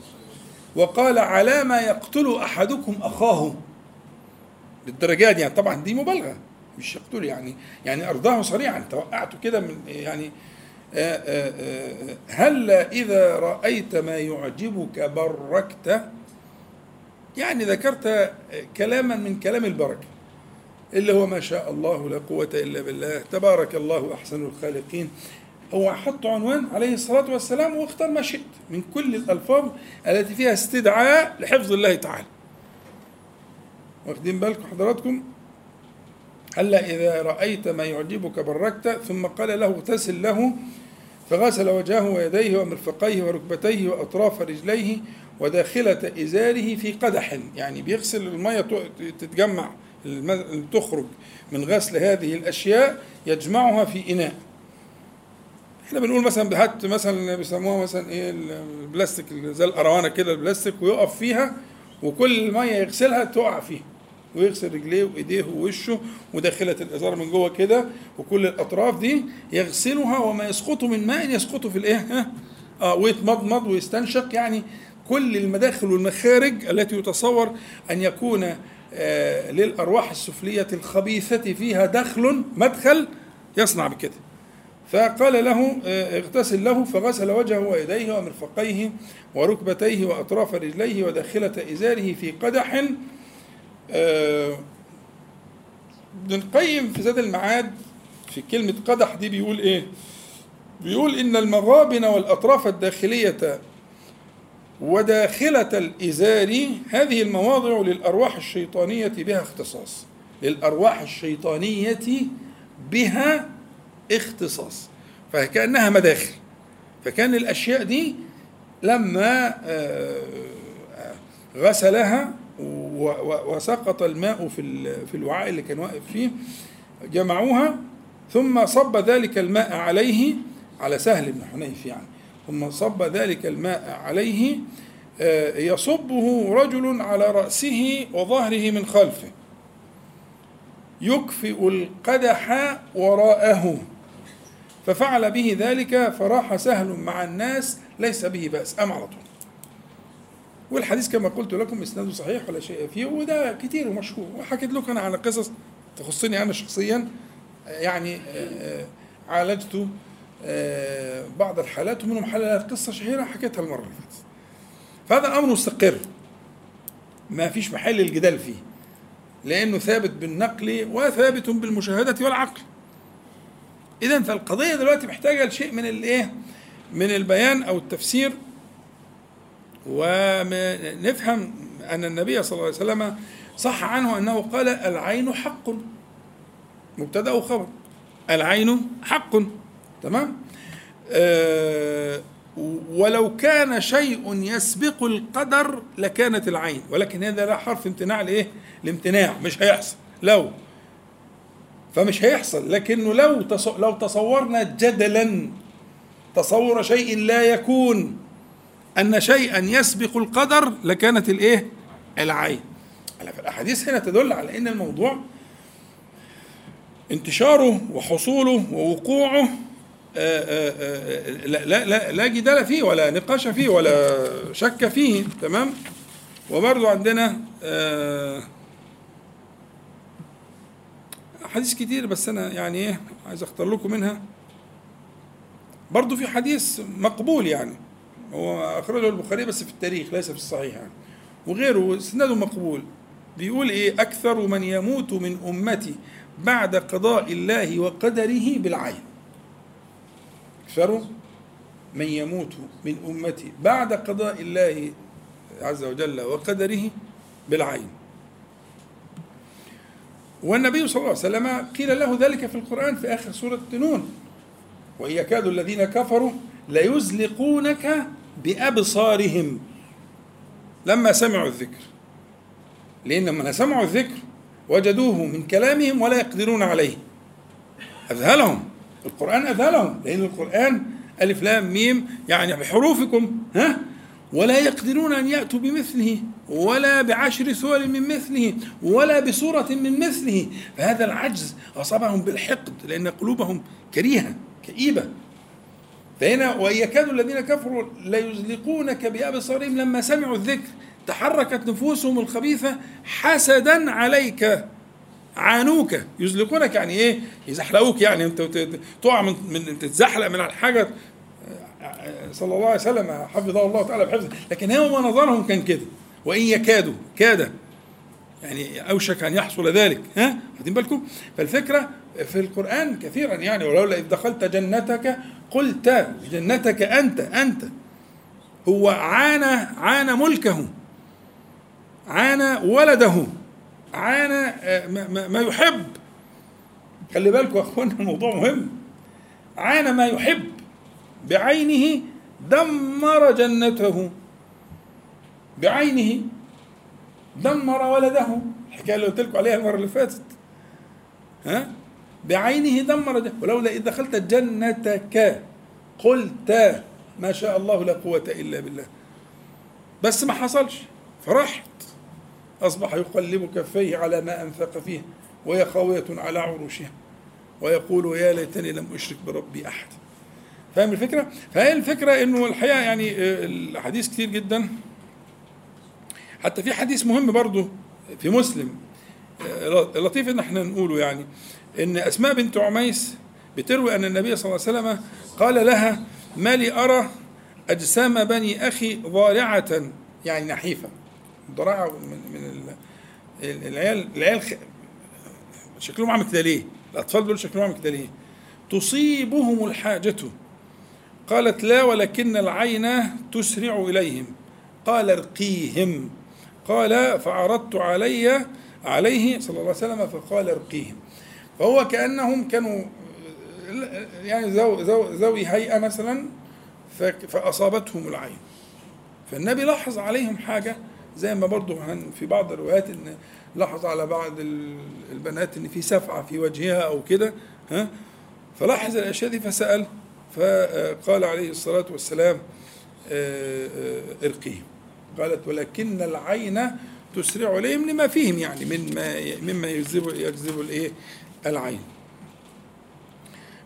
S1: وقال على ما يقتل أحدكم أخاه. للدرجات يعني. طبعا دي مبالغة. مش يقتل يعني. يعني أرضاه صريعا توقعته كده من يعني آآ آآ هل إذا رأيت ما يعجبك بركت؟ يعني ذكرت كلاما من كلام البركة اللي هو ما شاء الله لا قوة إلا بالله تبارك الله أحسن الخالقين. هو حط عنوان عليه الصلاة والسلام واختار ما شئت من كل الألفاظ التي فيها استدعاء لحفظ الله تعالى. واخدين بالكم حضراتكم؟ هلا إذا رأيت ما يعجبك بركت ثم قال له اغتسل له فغسل وجهه ويديه ومرفقيه وركبتيه وأطراف رجليه وداخلة إزاره في قدح. يعني بيغسل المية تتجمع تخرج من غسل هذه الأشياء يجمعها في إناء. إحنا بنقول مثلا بحط مثلا بيسموها مثلا إيه البلاستيك زي الأروانة كده البلاستيك ويقف فيها وكل المية يغسلها تقع فيها. ويغسل رجليه وإيديه ووشه وداخلة الإزار من جوه كده وكل الأطراف دي يغسلها وما يسقط من ماء يسقط في الإيه؟ آه ويتمضمض ويستنشق. يعني كل المداخل والمخارج التي يتصور أن يكون آه، للأرواح السفلية الخبيثة فيها دخل مدخل يصنع بكده. فقال له آه، اغتسل له فغسل وجهه ويديه ومرفقيه وركبتيه وأطراف رجليه وداخلة إزاره في قدح آه، ابن القيم في زاد المعاد في كلمة قدح دي بيقول إيه؟ بيقول إن المغابن والأطراف الداخلية وداخلة الإزار هذه المواضع للأرواح الشيطانية بها اختصاص. للأرواح الشيطانية بها اختصاص. فكأنها مداخل. فكان الأشياء دي لما آه، غسلها و- و- وسقط الماء في في الوعاء اللي كان واقف فيه جمعوها ثم صب ذلك الماء عليه على سهل بن حنيف يعني. ثم صب ذلك الماء عليه آه، يصبه رجل على رأسه وظهره من خلفه. يكفئ القدح وراءه. ففعل به ذلك فراح سهل مع الناس ليس به بأس أم على طول. والحديث كما قلت لكم إسناده صحيح ولا شيء فيه وده كتير ومشهور. وحكيت لكم أنا على قصص تخصني أنا شخصيا يعني آه، آه، عالجت آه، بعض الحالات ومنهم حالات قصة شهيرة حكيتها المرة اللي فاتت. فهذا الامر مستقر. ما فيش محل الجدال فيه. لأنه ثابت بالنقل وثابت بالمشاهدة والعقل. اذا فالقضية دلوقتي محتاجة لشيء من الإيه؟ من البيان أو التفسير. ونفهم أن النبي صلى الله عليه وسلم صح عنه أنه قال العين حق. مبتدأ وخبر العين حق. تمام؟ آه ولو كان شيء يسبق القدر لكانت العين. ولكن هذا لا حرف امتناع لإيه؟ الامتناع مش هيحصل. لو. فمش هيحصل. لكنه لو لو تصورنا جدلا تصور شيء لا يكون أن شيئا يسبق القدر لكانت الإيه؟ العين. الأحاديث هنا تدل على أن الموضوع انتشاره وحصوله ووقوعه آه، آه، آه، لا لا لا لا جدال فيه ولا نقاش فيه ولا شك فيه تمام؟ وبرضو عندنا أحاديث كتير بس أنا يعني إيه عايز أختار لكم منها برضو في حديث مقبول يعني هو أخرجه البخاري بس في التاريخ ليس في الصحيح يعني. وغيره سنده مقبول. بيقول إيه؟ أكثر من يموت من أمتي بعد قضاء الله وقدره بالعين. أكثر من يموت من أمتي بعد قضاء الله عز وجل وقدره بالعين. والنبي صلى الله عليه وسلم قيل له ذلك في القرآن في آخر سورة نون. وإن يكاد الذين كفروا ليزلقونك بأبصارهم لما سمعوا الذكر. لأن لما سمعوا الذكر وجدوه من كلامهم ولا يقدرون عليه. أذهلهم. القرآن أذهلهم. لأن القرآن ألف لام ميم يعني بحروفكم ها؟ ولا يقدرون أن يأتوا بمثله ولا بعشر سور من مثله ولا بصورة من مثله. فهذا العجز أصابهم بالحقد لأن قلوبهم كريهة كئيبة. فهنا وإن يكاد الذين كفروا ليزلقونك بأبصارهم لما سمعوا الذكر. تحركت نفوسهم الخبيثة حسدا عليك. عانوك. يزلقونك يعني إيه؟ يزحلقوك يعني. أنت تقع من, من تتزحلق من الحاجة. صلى الله عليه وسلم. حفظه الله تعالى بحفظه. لكن هو نظرهم كان كده. وإن يكادوا. كاد. يعني أوشك أن يحصل ذلك ها؟ واخدين بالكم؟ فالفكرة في القرآن كثيرا يعني ولولا إذ دخلت جنتك قلت جنتك أنت أنت. هو عانى عانى ملكه عانى ولده عانى آه، ما, يحب. خلي بالكم يا أخوانا الموضوع مهم. عانى ما يحب بعينه دمر جنته. بعينه دمر ولده. الحكاية اللي قلت لكم عليها المرة اللي فاتت. ها؟ بعينه دمر جنته ولولا إذ دخلت جنتك قلت ما شاء الله لا قوة إلا بالله. بس ما حصلش. فرحت. أصبح يقلب كفيه على ما أنفق فيه وهي خاوية على عروشها ويقول يا ليتني لم أشرك بربي أحد. فاهم الفكرة؟ فهي الفكرة إنه الحقيقة يعني آه، الحديث كتير جدا. حتى في حديث مهم برضه في مسلم آه، اللطيف إن إحنا نقوله يعني إن أسماء بنت عميس بتروي أن النبي صلى الله عليه وسلم قال لها ما لي أرى أجسام بني أخي ضارعة. يعني نحيفة. ضراعة من من ال- العيال العيال شكلهم عامل كده ليه؟ الأطفال دول شكلهم عامل كده ليه؟ تصيبهم الحاجة. قالت لا ولكن العين تسرع إليهم. قال ارقيهم. قال فعرضت علي عليه صلى الله عليه وسلم فقال ارقيهم. فهو كأنهم كانوا يعني ذو ذو ذوي هيئة مثلا فأصابتهم العين. فالنبي لاحظ عليهم حاجة زي ما برضه في بعض الروايات إن لاحظ على بعض ال- البنات إن في سفعة في وجهها أو كده ها؟ فلاحظ الأشياء دي فسأل فقال عليه الصلاة والسلام آه، آه، ارقيهم. قالت ولكن العين تسرع إليهم لما فيهم يعني مما مما يجذب يجذب الإيه؟ العين.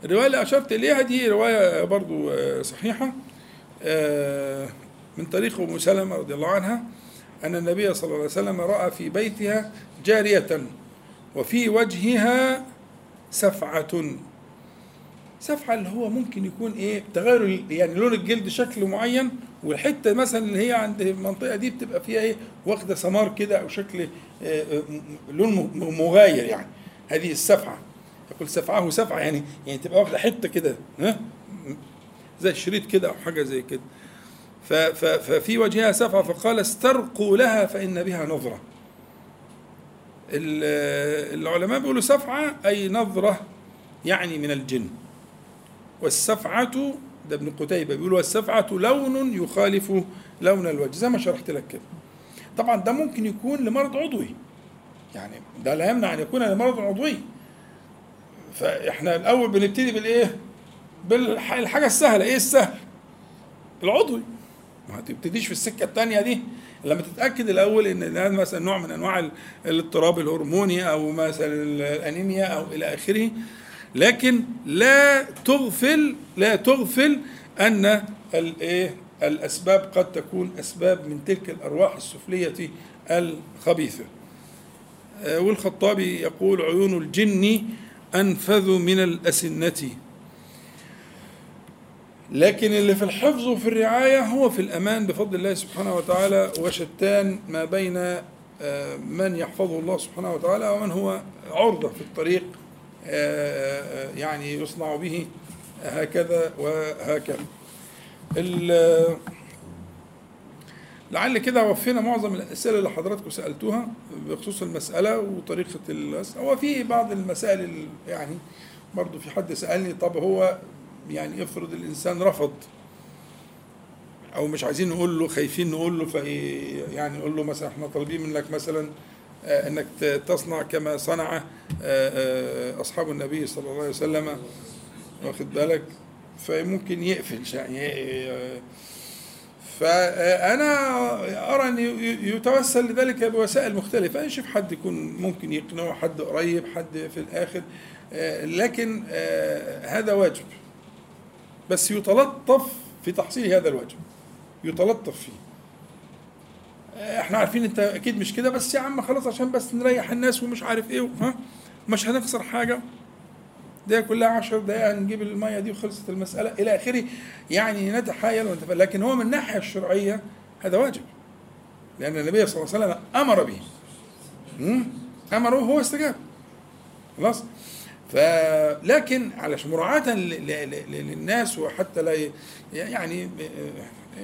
S1: الرواية اللي أشرت إليها دي رواية برضو آه، صحيحة آه، من طريق أم سلمة رضي الله عنها أن النبي صلى الله عليه وسلم رأى في بيتها جارية وفي وجهها سفعة. سفعة اللي هو ممكن يكون إيه؟ تغير يعني لون الجلد شكل معين والحتة مثلا اللي هي عند المنطقة دي بتبقى فيها إيه؟ واخدة سمار كده أو شكل آه، آه، لون مغاير يعني. هذه السفعة. يقول سفعة سفعة يعني يعني تبقى واخدة حتة كده ها؟ زي الشريط كده أو حاجة زي كده. ففي وجهها سفعة فقال استرقوا لها فإن بها نظرة. ال- العلماء بيقولوا سفعة أي نظرة يعني من الجن. والسفعة ده ابن قتيبة بيقول والسفعة لون يخالف لون الوجه زي ما شرحت لك كده. طبعا ده ممكن يكون لمرض عضوي. يعني ده لا يمنع أن يكون لمرض عضوي. فإحنا الأول بنبتدي بالإيه؟ بالحاجة السهلة. إيه السهل؟ العضوي. ما هتبتديش في السكة الثانية دي. لما تتأكد الأول إن مثلا نوع من أنواع ال- الاضطراب الهرموني أو مثلا الأنيميا أو إلى آخره لكن لا تغفل لا تغفل أن الايه الأسباب قد تكون أسباب من تلك الأرواح السفلية الخبيثة. آه، والخطابي يقول عيون الجن أنفذ من الأسنة. لكن اللي في الحفظ وفي الرعاية هو في الأمان بفضل الله سبحانه وتعالى وشتان ما بين آه، من يحفظه الله سبحانه وتعالى ومن هو عرضة في الطريق يعني يصنع به هكذا وهكذا. لعل كده وفينا معظم الأسئلة اللي حضراتكم سألتوها بخصوص المسألة وطريقة الأسئلة هو في بعض المسائل ال- يعني برضو في حد سألني طب هو يعني افرض الإنسان رفض أو مش عايزين نقول له خايفين نقول له في يعني نقول له مثلا إحنا طالبين منك مثلا آه، إنك ت- تصنع كما صنع آه، آه، أصحاب النبي صلى الله عليه وسلم. واخد بالك؟ فممكن يقفل يعني آه، فانا أرى أن يتوسل لذلك بوسائل مختلفة. نشوف حد يكون ممكن يقنعه حد قريب حد في الآخر. آه، لكن آه، هذا واجب. بس يتلطف في تحصيل هذا الواجب. يتلطف فيه. إحنا عارفين انت أكيد مش كده بس يا عم خلاص عشان بس نريح الناس ومش عارف إيه ها؟ مش هنخسر حاجة. ده كلها عشر دقائق نجيب المية دي وخلصت المسألة إلى آخره. يعني نتحايل ونتفق لكن هو من الناحية الشرعية هذا واجب. لأن النبي صلى الله عليه وسلم أمر به؟ أمره وهو استجاب. خلاص؟ فلكن علشان مراعاة للناس وحتى لا يعني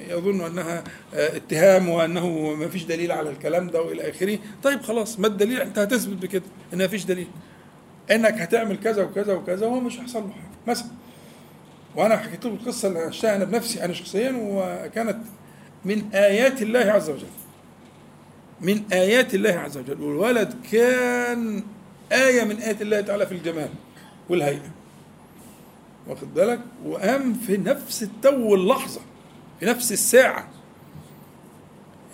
S1: يظن أنها اتهام وأنه ما فيش دليل على الكلام ده وإلى آخره. طيب خلاص ما الدليل؟ أنت هتثبت بكده ان ما فيش دليل. إنك هتعمل كذا وكذا وكذا وهو مش هيحصل له حاجة. مثلا وأنا حكيت له القصة اللي عشتها أنا بنفسي أنا شخصيا وكانت من آيات الله عز وجل. من آيات الله عز وجل. والولد كان آية من آيات الله تعالى في الجمال والهيئة. واخد بالك؟ وقام في نفس التو واللحظة. في نفس الساعة.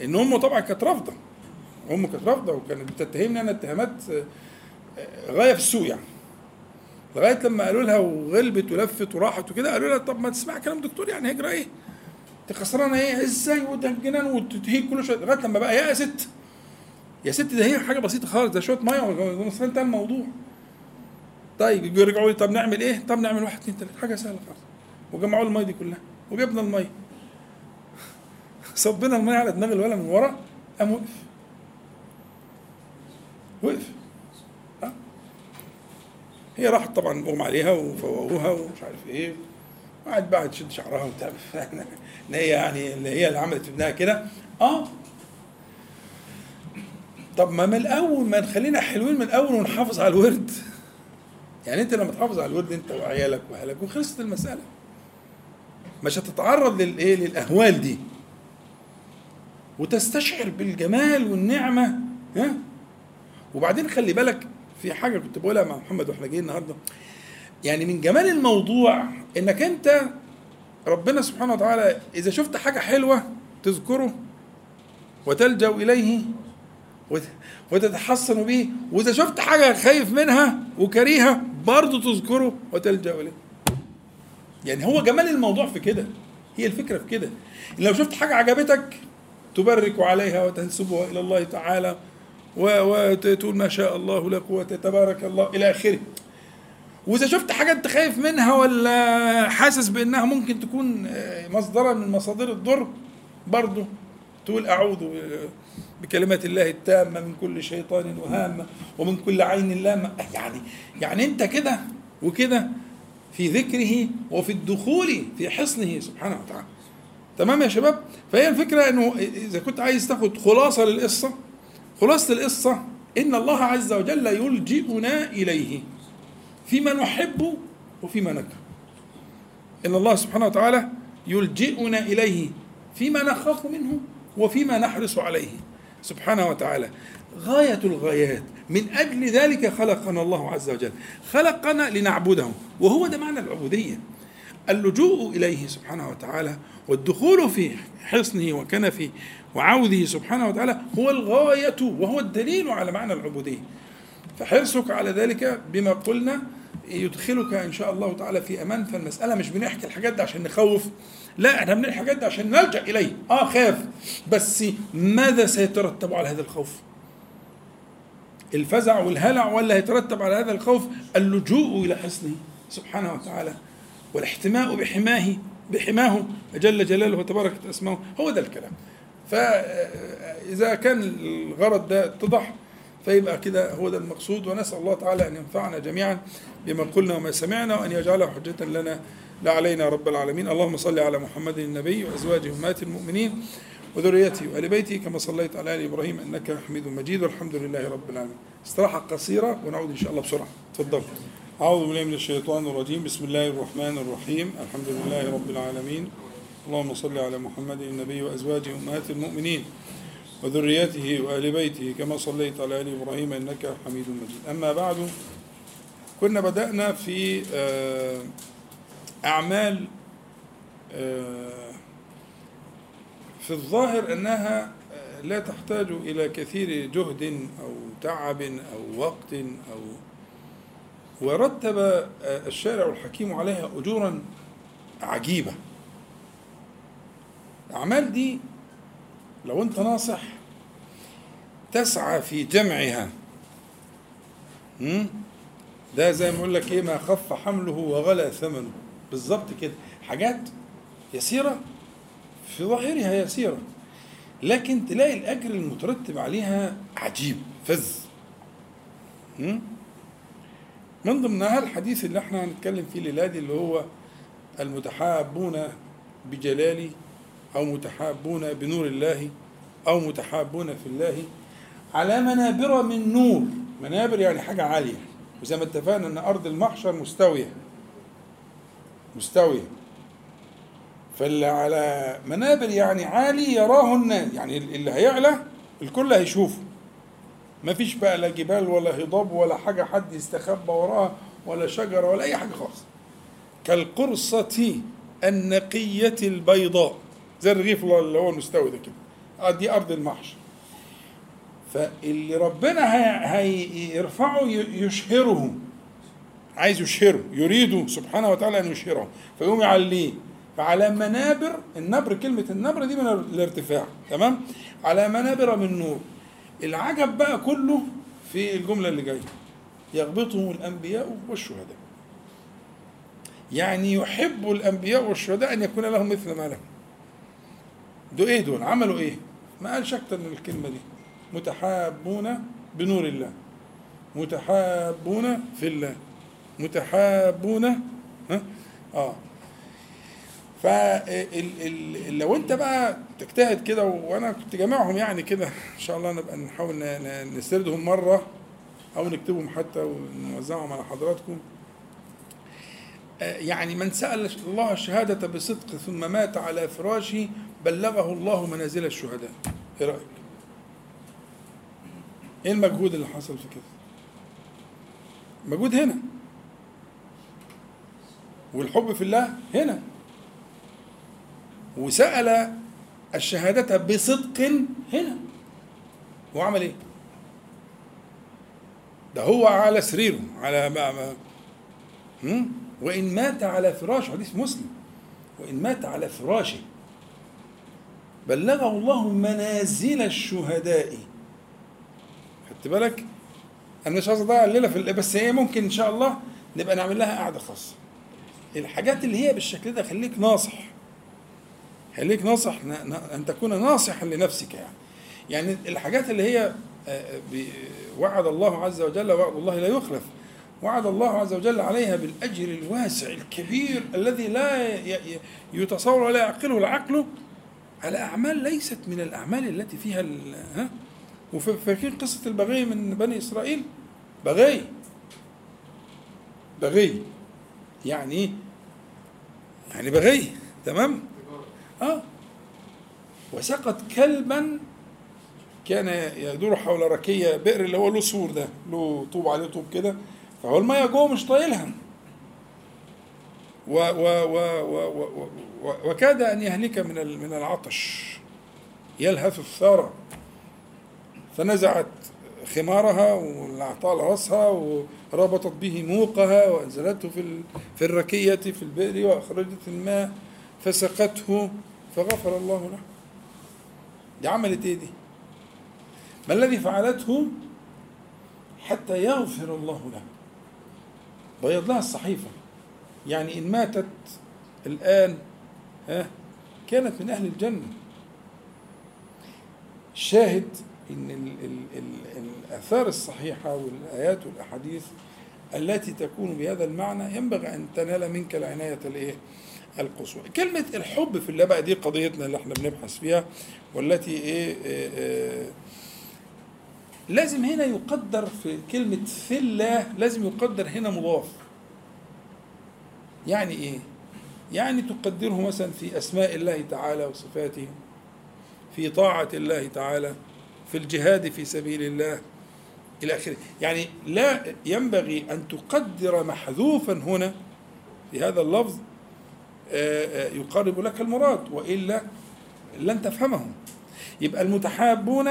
S1: إن أمه طبعا كانت رافضة. أمه كانت رافضة وكانت بتتهمني أنا اتهامات غاية في السوء يعني. لغاية لما قالوا لها وغلبت ولفت وراحت وكده قالوا لها طب ما تسمع كلام دكتور يعني هجرة إيه؟ أنت خسرانة إيه؟ إزاي؟ وده الجنان وتهيج كل شوية. لغاية لما بقى يأست يا ست ده هي حاجة بسيطة خالص ده شوية مية ومصر انتهى الموضوع طيب يجوا يرجعوا لي طب نعمل إيه؟ طب نعمل واحد اثنين ثلاثة حاجة سهلة خالص. وجمعوا المية دي كلها. وجبنا المية. صبنا الميه على دماغ الولد من ورا قام وقف. وقف. ها؟ هي راحت طبعا اغمى عليها وفوقوها ومش عارف إيه. وقعد بقى تشد شعرها وبتاع. إن هي يعني اللي هي اللي عملت ابنها كده. آه. طب ما من الأول ما نخلينا حلوين من الأول ونحافظ على الورد. يعني أنت لما تحافظ على الورد أنت وعيالك وأهلك وخلصت المسألة. مش هتتعرض للايه للأهوال دي. وتستشعر بالجمال والنعمة ها؟ وبعدين خلي بالك في حاجة كنت بقولها مع محمد وإحنا جايين النهارده. يعني من جمال الموضوع إنك أنت ربنا سبحانه وتعالى إذا شفت حاجة حلوة تذكره وتلجأ إليه وتتحصن به وإذا شفت حاجة خايف منها وكريهه برضه تذكره وتلجأ إليه. يعني هو جمال الموضوع في كده هي الفكرة في كده. لو شفت حاجة عجبتك تبرك عليها وتنسبها إلى الله تعالى وتقول ما شاء الله لا قوة تبارك الله إلى آخره. وإذا شفت حاجة أنت خايف منها ولا حاسس بأنها ممكن تكون مصدرا من مصادر الضر برضه تقول أعوذ بكلمات الله التامة من كل شيطان وهامة ومن كل عين لامة. يعني يعني أنت كده وكده في ذكره وفي الدخول في حصنه سبحانه وتعالى. تمام يا شباب؟ فهي الفكرة إنه إذا كنت عايز تاخد خلاصة للقصة خلاصة القصة إن الله عز وجل يلجئنا إليه. فيما نحب وفيما نكره. إن الله سبحانه وتعالى يلجئنا إليه فيما نخاف منه وفيما نحرص عليه. سبحانه وتعالى. غاية الغايات. من أجل ذلك خلقنا الله عز وجل. خلقنا لنعبده. وهو ده معنى العبودية. اللجوء إليه سبحانه وتعالى والدخول في حصنه وكنفه وعوده سبحانه وتعالى هو الغاية وهو الدليل على معنى العبودية. فحرصك على ذلك بما قلنا يدخلك إن شاء الله تعالى في أمان. فالمسألة مش بنحكي الحاجات دي عشان نخوف. لا إحنا بنحكي الحاجات دي عشان نلجأ إليه. آه خاف. بس ماذا سيترتب على هذا الخوف؟ الفزع والهلع ولا هيترتب على هذا الخوف؟ اللجوء إلى حصنه سبحانه وتعالى. والاحتماء بحماه بحماه جل جلاله وتبارك اسمه. هو ده الكلام. فاذا كان الغرض ده اتضح فيبقى كده هو ده المقصود. ونسأل الله تعالى أن ينفعنا جميعا بما قلنا وما سمعنا وأن يجعله حجة لنا لا علينا رب العالمين. اللهم صل على محمد النبي وأزواجه أمهات المؤمنين وذريته وآل بيته كما صليت على آل إبراهيم إنك حميد مجيد. والحمد لله رب العالمين. استراحة قصيرة ونعود إن شاء الله بسرعة. تفضل. أعوذ بالله من الشيطان الرجيم. بسم الله الرحمن الرحيم. الحمد لله رب العالمين. اللهم صل على محمد النبي وأزواجه أمهات المؤمنين وذريته وآل بيته كما صليت على آل إبراهيم إنك حميد مجيد. أما بعد كنا بدأنا في أعمال في الظاهر أنها لا تحتاج إلى كثير جهد أو تعب أو وقت أو ورتب الشارع الحكيم عليها أجورا عجيبة. الأعمال دي لو أنت ناصح تسعى في جمعها. ده زي ما أقول لك إيه ما خف حمله وغلى ثمنه. بالظبط كده. حاجات يسيرة في ظاهرها يسيرة. لكن تلاقي الأجر المترتب عليها عجيب فذ من ضمنها الحديث اللي إحنا هنتكلم فيه الليلة دي اللي هو المتحابون بجلالي أو متحابون بنور الله أو متحابون في الله على منابر من نور. منابر يعني حاجة عالية. وزي ما اتفقنا إن أرض المحشر مستوية. مستوية. فاللي على منابر يعني عالي يراه الناس. يعني اللي هيعلى الكل هيشوفه. ما فيش بقى لا جبال ولا هضاب ولا حاجة حد يستخبى وراها ولا شجرة ولا أي حاجة خالص. كالقرصة النقية البيضاء زي الرغيف اللي هو المستوي ده كده. دي أرض المحشر. فاللي ربنا هيرفعه يشهره عايز يشهره يريد سبحانه وتعالى أن يشهره فيقوم يعليه. فعلى منابر النبر كلمة النبر دي من الارتفاع تمام؟ على منابر من نور العجب بقى كله في الجملة اللي جاية. يغبطهم الأنبياء والشهداء. يعني يحب الأنبياء والشهداء أن يكون لهم مثل ما لهم. دول إيه دول؟ عملوا إيه؟ ما قالش أكتر من الكلمة دي. متحابون بنور الله. متحابون في الله. متحابون ها؟ آه. فلو انت بقى تجتهد كده وأنا كنت جامعهم يعني كده إن شاء الله نبقى نحاول نسردهم مرة أو نكتبهم حتى ونوزعهم على حضراتكم آه، يعني من سأل الله الشهادة بصدق ثم مات على فراشه بلغه الله منازل الشهداء إيه رأيك؟ إيه المجهود اللي حصل في كده؟ مجهود هنا والحب في الله هنا وسأل الشهادة بصدق هنا هو عمل إيه؟ ده هو على سريره على ما ما؟ وإن مات على فراشه حديث مسلم وإن مات على فراشه بلغه الله منازل الشهداء خدت بالك؟ أنا مش عايز أضيع الليلة في ال- بس هي ممكن إن شاء الله نبقى نعمل لها قعدة خاصة الحاجات اللي هي بالشكل ده خليك ناصح خليك ناصح ن- ن- أن تكون ناصحا لنفسك يعني. يعني الحاجات اللي هي آه، وعد الله عز وجل وعد الله لا يخلف. وعد الله عز وجل عليها بالأجر الواسع الكبير الذي لا يتصور ولا يعقله العقل. على اعمال ليست من الأعمال التي فيها ها؟ وفاكرين قصة البغي من بني إسرائيل؟ بغي. بغي. يعني إيه؟ يعني بغي. تمام؟ آه وسقط كلبا كان يدور حول ركية بئر اللي هو له سور ده له طوب عليه طوب كده. فهو الميه جوه مش طايلها. و و و و و و وكاد أن يهلك من من العطش. يلهث الثرى فنزعت خمارها واعطى راسها وربطت به موقها وأنزلته في في الركية في البئر وأخرجت الماء فسقته. فغفر الله له. دي عملت إيه دي؟ ما الذي فعلته حتى يغفر الله له. بيض لها الصحيفة. يعني إن ماتت الآن ها كانت من أهل الجنة. الشاهد إن ال ال ال الآثار الصحيحة والآيات والأحاديث التي تكون بهذا المعنى ينبغي أن تنال منك العناية الإيه؟ القصوى. كلمة الحب في الله بقى دي قضيتنا اللي إحنا بنبحث فيها والتي إيه, إيه, إيه لازم هنا يقدر في كلمة في الله لازم يقدر هنا مضاف. يعني إيه؟ يعني تقدره مثلا في أسماء الله تعالى وصفاته في طاعة الله تعالى في الجهاد في سبيل الله إلى آخره يعني لا ينبغي أن تقدر محذوفا هنا في هذا اللفظ يقرب لك المراد وإلا لن تفهمه يبقى المتحابون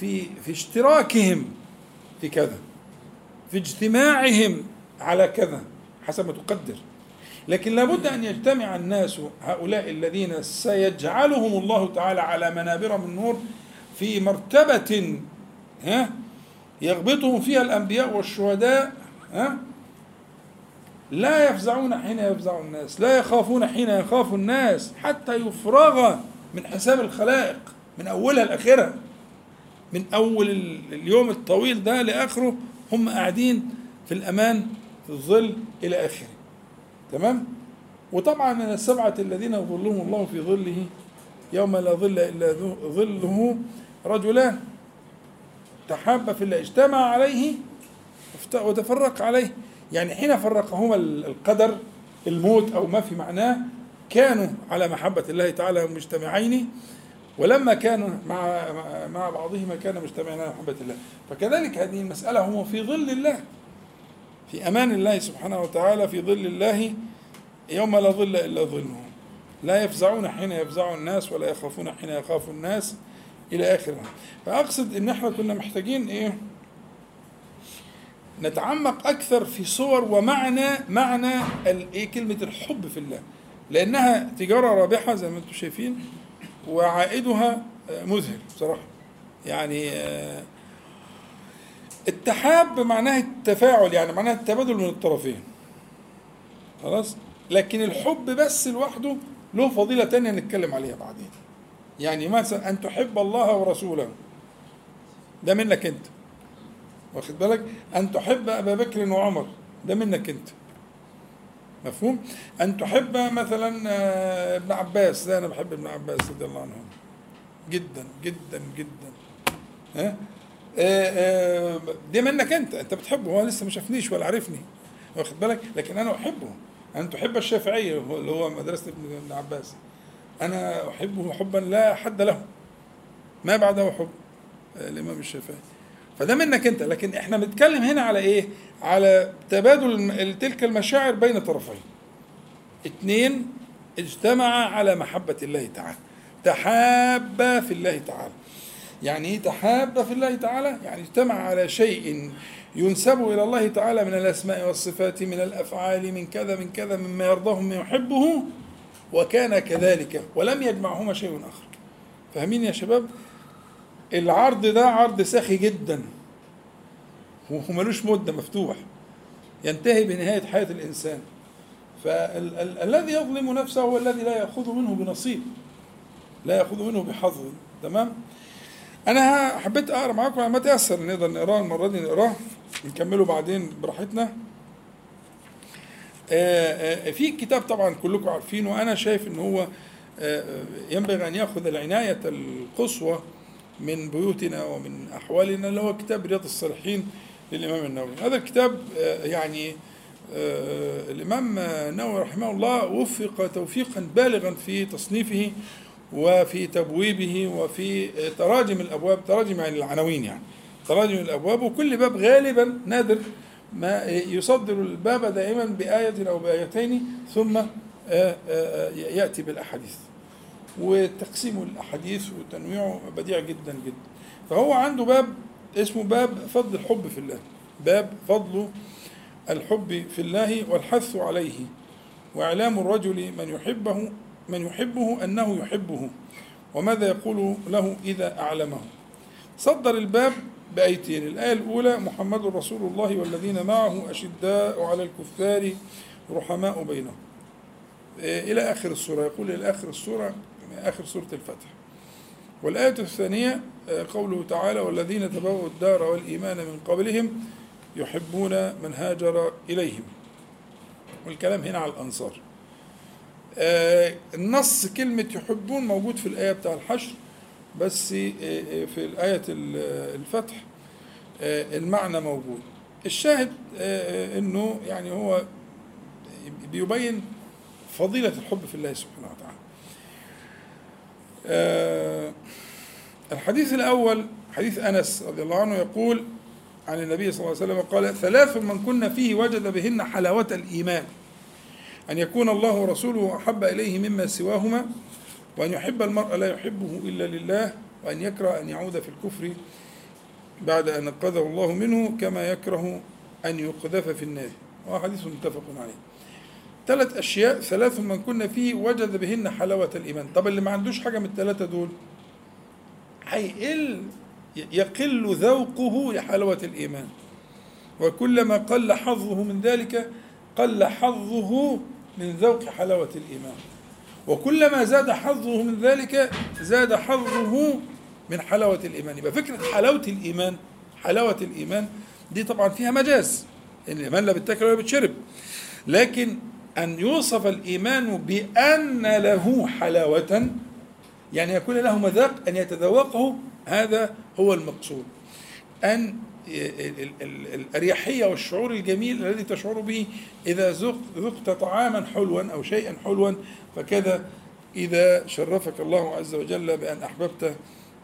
S1: في في اشتراكهم في كذا في اجتماعهم على كذا حسب ما تقدر. لكن لابد أن يجتمع الناس هؤلاء الذين سيجعلهم الله تعالى على منابر من نور في مرتبة ها يغبطهم فيها الأنبياء والشهداء ها لا يفزعون حين يفزع الناس لا يخافون حين يخاف الناس حتى يفرغ من حساب الخلائق من أولها لاخرها من ال- اليوم الطويل ده لآخره هم قاعدين في الأمان في الظل إلى آخره. تمام؟ وطبعا من السبعة الذين يظلهم الله في ظله يوم لا ظل ذو- ظله رجلان. تحابا في الله اجتمع عليه وتفرق عليه. يعني حين فرقهما ال- القدر الموت أو ما في معناه كانوا على محبة الله تعالى مجتمعين ولما كانوا مع مع- بعضهما كان مجتمعين على محبة الله. فكذلك هذه المسألة هم في ظل الله في أمان الله سبحانه وتعالى في ظل الله يوم لا ظل إلا ظله. لا يفزعون حين يفزع الناس ولا يخافون حين يخاف الناس إلى اخره فأقصد إن إحنا كنا محتاجين إيه؟ نتعمق أكثر في صور ومعنى معنى إيه كلمة الحب في الله. لأنها تجارة رابحة زي ما أنتم شايفين وعائدها آه، مذهل بصراحة. يعني آه، التحاب معناه التفاعل يعني معناه التبادل من الطرفين. خلاص؟ لكن الحب بس لوحده له فضيلة تانية نتكلم عليها بعدين. يعني مثلا أن تحب الله ورسوله. ده منك أنت. واخد بالك؟ أن تحب أبا بكر وعمر. ده منك أنت. مفهوم؟ أن تحب مثلا آه، ابن عباس. لا أنا بحب ابن عباس رضي الله عنهم جدا جدا جدا. ها؟ آه، آه، دي منك أنت. أنت بتحبه. هو لسه ما شافنيش ولا عرفني. واخد بالك؟ لكن أنا أحبه. أن تحب الشافعي هو- اللي هو مدرسة ابن عباس. أنا أحبه حبا لا حد له. ما بعده حب. الإمام الشافعي. فده منك انت. لكن إحنا بنتكلم هنا على إيه؟ على تبادل تلك المشاعر بين طرفين. اثنين اجتمعا على محبة الله تعالى. تحابا في الله تعالى. يعني إيه تحابا في الله تعالى؟ يعني اجتمع على شيء ينسب إلى الله تعالى من الأسماء والصفات من الأفعال من كذا من كذا مما يرضاه مما يحبه وكان كذلك ولم يجمعهما شيء آخر. فاهمين يا شباب؟ العرض ده عرض سخي جدا وملوش مدة مفتوح ينتهي بنهاية حياة الإنسان. فالذي يظلم نفسه هو الذي لا يأخذ منه بنصيب لا يأخذ منه بحظ. تمام؟ أنا حبيت أقرأ معاكم ما تيسر نقدر نقراه المرة دي نقراه نكمله بعدين براحتنا. آه، آه، في كتاب طبعا كلكم عارفينه وأنا شايف إن هو آه، ينبغي أن يأخذ العناية القصوى من بيوتنا ومن أحوالنا اللي هو كتاب رياض الصالحين للإمام النووي. هذا الكتاب آه، يعني آه، الإمام النووي رحمه الله وفق توفيقا بالغا في تصنيفه وفي تبويبه وفي تراجم الأبواب تراجم يعني العناوين يعني تراجم الأبواب وكل باب غالبا نادر ما يصدر الباب دائما بآية أو بآيتين ثم آه، آه، يأتي بالأحاديث. وتقسيم الأحاديث وتنويعه بديع جدا جدا. فهو عنده باب اسمه باب فضل الحب في الله. باب فضل الحب في الله والحث عليه. وإعلام الرجل من يحبه من يحبه أنه يحبه. وماذا يقول له إذا أعلمه؟ صدر الباب بآيتين. الآية الأولى محمد رسول الله والذين معه أشداء على الكفار رحماء بينهم. إلى آخر السورة. يقول إلى آخر السورة آخر سورة الفتح. والآية الثانية آه، قوله تعالى والذين تبوأوا الدار والإيمان من قبلهم يحبون من هاجر إليهم. والكلام هنا على الأنصار. آه، النص كلمة يحبون موجود في الآية بتاع الحشر بس آه، في ال- الفتح المعنى موجود. الشاهد إنه يعني هو بيبين فضيلة الحب في الله سبحانه وتعالى. الحديث الأول حديث أنس رضي الله عنه يقول عن النبي صلى الله عليه وسلم قال ثلاث من كن فيه وجد بهن حلاوة الإيمان أن يكون الله ورسوله أحب إليه مما سواهما وأن يحب المرء لا يحبه إلا لله وأن يكره أن يعود في الكفر بعد أن أنقذه الله منه كما يكره أن يقذف في النار. وهو حديث متفق عليه. ثلاث أشياء ثلاث من كنا فيه وجد بهن حلاوة الإيمان. طب اللي ما عندوش حاجة من الثلاثة دول؟ هيقل يقل ذوقه لحلاوة الإيمان. وكلما قل حظه من ذلك قل حظه من ذوق حلاوة الإيمان. وكلما زاد حظه من ذلك زاد حظه من حلاوة الإيمان. يبقى فكرة حلاوة الإيمان حلاوة الإيمان دي طبعا فيها مجاز. إن الإيمان لا بتاكل ولا بتشرب لكن أن يوصف الإيمان بأن له حلاوة يعني يكون له مذاق أن يتذوقه هذا هو المقصود. أن ال- ال- ال- الأريحية والشعور الجميل الذي تشعر به إذا ذق- ذقت طعاما حلوا أو شيئا حلوا فكذا إذا شرفك الله عز وجل بأن أحببت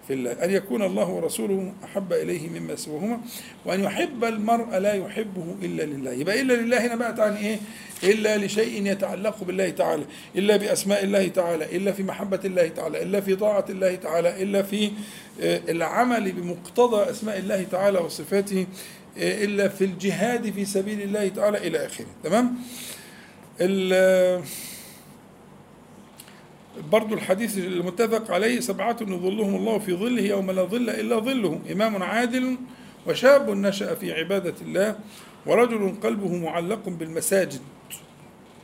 S1: في الله. أن يكون الله ورسوله أحب إليه مما سواهما وأن يحب المرء لا يحبه إلا لله. يبقى إلا لله هنا بقى عن إيه؟ إلا لشيء يتعلق بالله تعالى. إلا بأسماء الله تعالى إلا في محبة الله تعالى إلا في طاعة الله تعالى إلا في آه، العمل بمقتضى أسماء الله تعالى وصفاته آه، إلا في الجهاد في سبيل الله تعالى إلى آخره. تمام؟ برضو الحديث المتفق عليه سبعة يظلهم الله في ظله يوم لا ظل إلا ظله إمام عادل وشاب نشأ في عبادة الله ورجل قلبه معلق بالمساجد.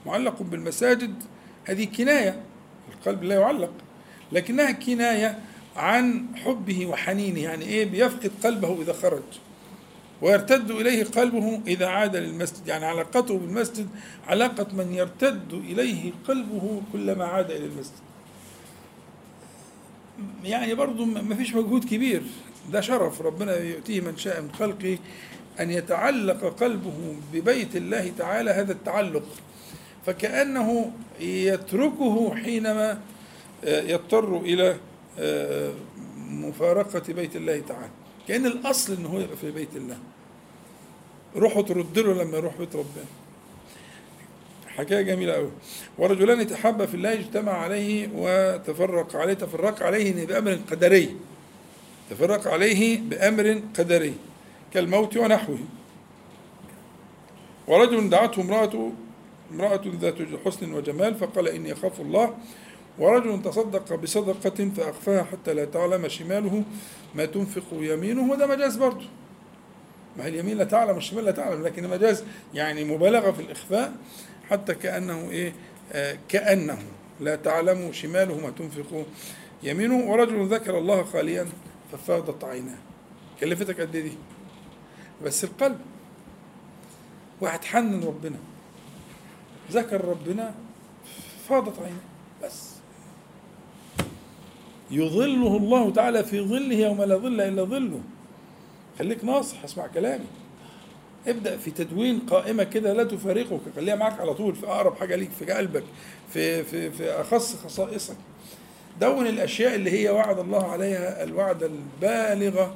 S1: معلق بالمساجد هذه كناية القلب لا يعلق لكنها كناية عن حبه وحنينه يعني إيه؟ بيفقد قلبه إذا خرج. ويرتد إليه قلبه إذا عاد للمسجد. يعني علاقته بالمسجد علاقة من يرتد إليه قلبه كلما عاد إلى المسجد. يعني برضو ما فيش مجهود كبير. ده شرف. ربنا يؤتيه من شاء من خلقه أن يتعلق قلبه ببيت الله تعالى هذا التعلق. فكأنه يتركه حينما يضطر إلى مفارقة بيت الله تعالى. كأن الأصل إن هو يبقى في بيت الله. روحه ترد له لما يروح بيت ربنا. حكاية جميلة أوي. ورجلان تحابا في الله اجتمع عليه وتفرق عليه. تفرق عليه بأمر قدري. تفرق عليه بأمر قدري. كالموت ونحوه. ورجل دعته امرأة امرأة ذات حسن وجمال فقال إني أخاف الله ورجل تصدق بصدقة فأخفاها حتى لا تعلم شماله ما تنفق يمينه وده مجاز برضه. ما هي اليمين لا تعلم والشمال لا تعلم لكن مجاز يعني مبالغة في الإخفاء حتى كأنه إيه؟ آه كأنه لا تعلم شماله ما تنفق يمينه. ورجل ذكر الله خاليا ففاضت عيناه. كلفتك قد دي؟ بس القلب. واحد حنن ربنا ذكر ربنا فاضت عيناه. بس. يظله الله تعالى في ظله يوم لا ظل إلا ظله. خليك ناصح اسمع كلامي. ابدأ في تدوين قائمة كده لا تفارقك خليها معاك على طول في أقرب حاجة ليك في قلبك في في في أخص خصائصك. دون الأشياء اللي هي وعد الله عليها الوعد البالغه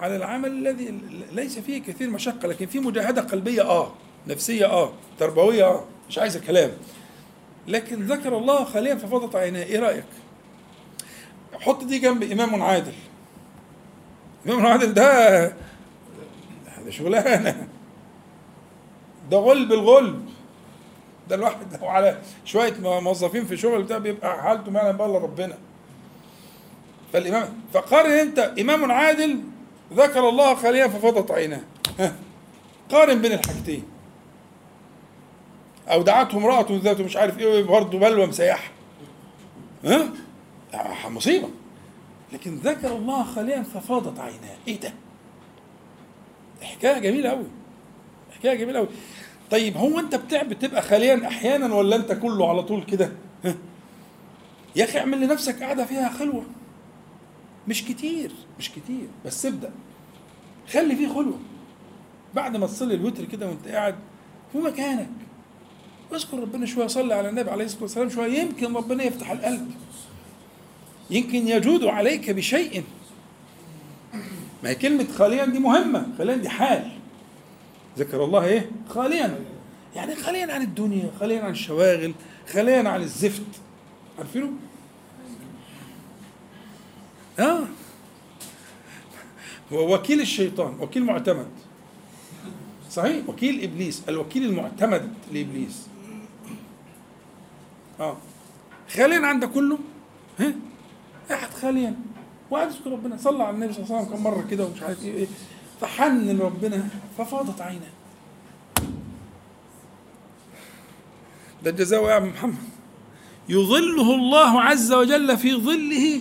S1: على العمل الذي ليس فيه كثير مشقة لكن فيه مجاهدة قلبية آه نفسية آه تربوية آه مش عايزة كلام. لكن ذكر الله خاليا ففاضت عيناه. إيه رأيك؟ حط دي جنب إمام عادل. إمام عادل ده ده شغلانة. ده غلب الغلب. ده الواحد لو على شوية موظفين في شغل بتاع بيبقى حالته ما يعلم الا ربنا. فالإمام فقارن أنت إمام عادل ذكر الله خاليا ففاضت عيناه. قارن بين الحاجتين. أو دعته امرأة ذات مش عارف إيه برضه بلوى مسيحة. ها؟ مصيبة. لكن ذكر الله خاليا ففاضت عيناه. إيه ده؟ حكاية جميلة قوي حكاية جميلة قوي طيب هو بتاع بتبقى خاليا أحيانا ولا أنت كله على طول كده؟ يا أخي اعمل لنفسك قاعدة فيها خلوة. مش كتير مش كتير بس ابدأ. خلي فيه خلوة. بعد ما تصلي الوتر كده وأنت قاعد في مكانك. اذكر ربنا شوية صلي على النبي عليه الصلاة والسلام شوية. يمكن ربنا يفتح القلب. يمكن يجود عليك بشيء. ما هي كلمة خاليا دي مهمة خاليا دي حال. ذكر الله إيه؟ خاليا. يعني خاليا عن الدنيا خاليا عن الشواغل خاليا عن الزفت. عارفينه؟ آه. هو وكيل الشيطان وكيل معتمد. صحيح؟ وكيل إبليس الوكيل المعتمد لإبليس. آه. خاليا عن ده كله؟ ها؟ قاعد خاليا وقعد يذكر ربنا. صلى على النبي صلى الله عليه وسلم كم مرة كده ومش عارف إيه إيه. فحن ربنا ففاضت عيناه. ده الجزاء يا عم محمد. يظله الله عز وجل في ظله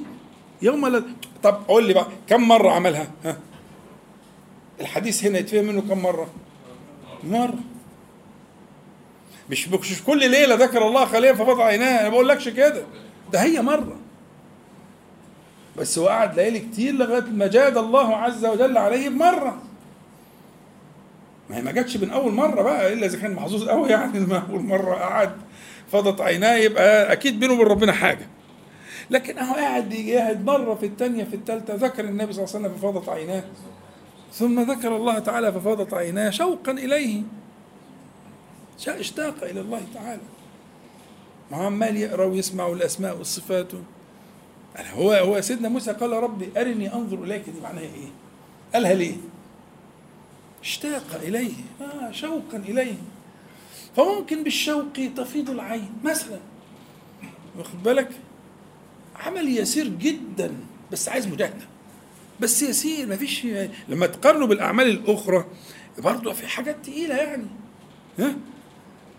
S1: يوم لا طب قول لي بقى كم مرة عملها؟ ها. الحديث هنا يتفهم منه كم مرة؟ مرة. مش مش كل ليلة ذكر الله خاليا ففاضت عيناه. أنا ما بقولكش كده. ده هي مرة. بس هو قعد ليالي كتير لغاية ما جاد الله عز وجل عليه بمرة. ما هي ما جاتش من أول مرة بقى إلا إذا كان محظوظ قوي يعني ما أول مرة قعد فضت عيناه يبقى أكيد بينه وبين ربنا حاجة. لكن أهو قاعد يجاهد مرة في الثانية في الثالثه ذكر النبي صلى الله عليه وسلم ففاضت عيناه. ثم ذكر الله تعالى ففاضت عيناه شوقا إليه. اشتاق إلى الله تعالى. ما عمال يقرأ ويسمع الأسماء والصفات. هو هو سيدنا موسى قال ربي أرني أنظر إليك. دي معناها إيه؟ قالها ليه؟ اشتاق إليه. آه شوقا إليه. فممكن بالشوق تفيض العين. مثلا واخد بالك؟ عمل يسير جدا بس عايز مجاهدة. بس يسير مفيش لما تقارنه بالأعمال الأخرى برضه في حاجات تقيلة يعني. ها؟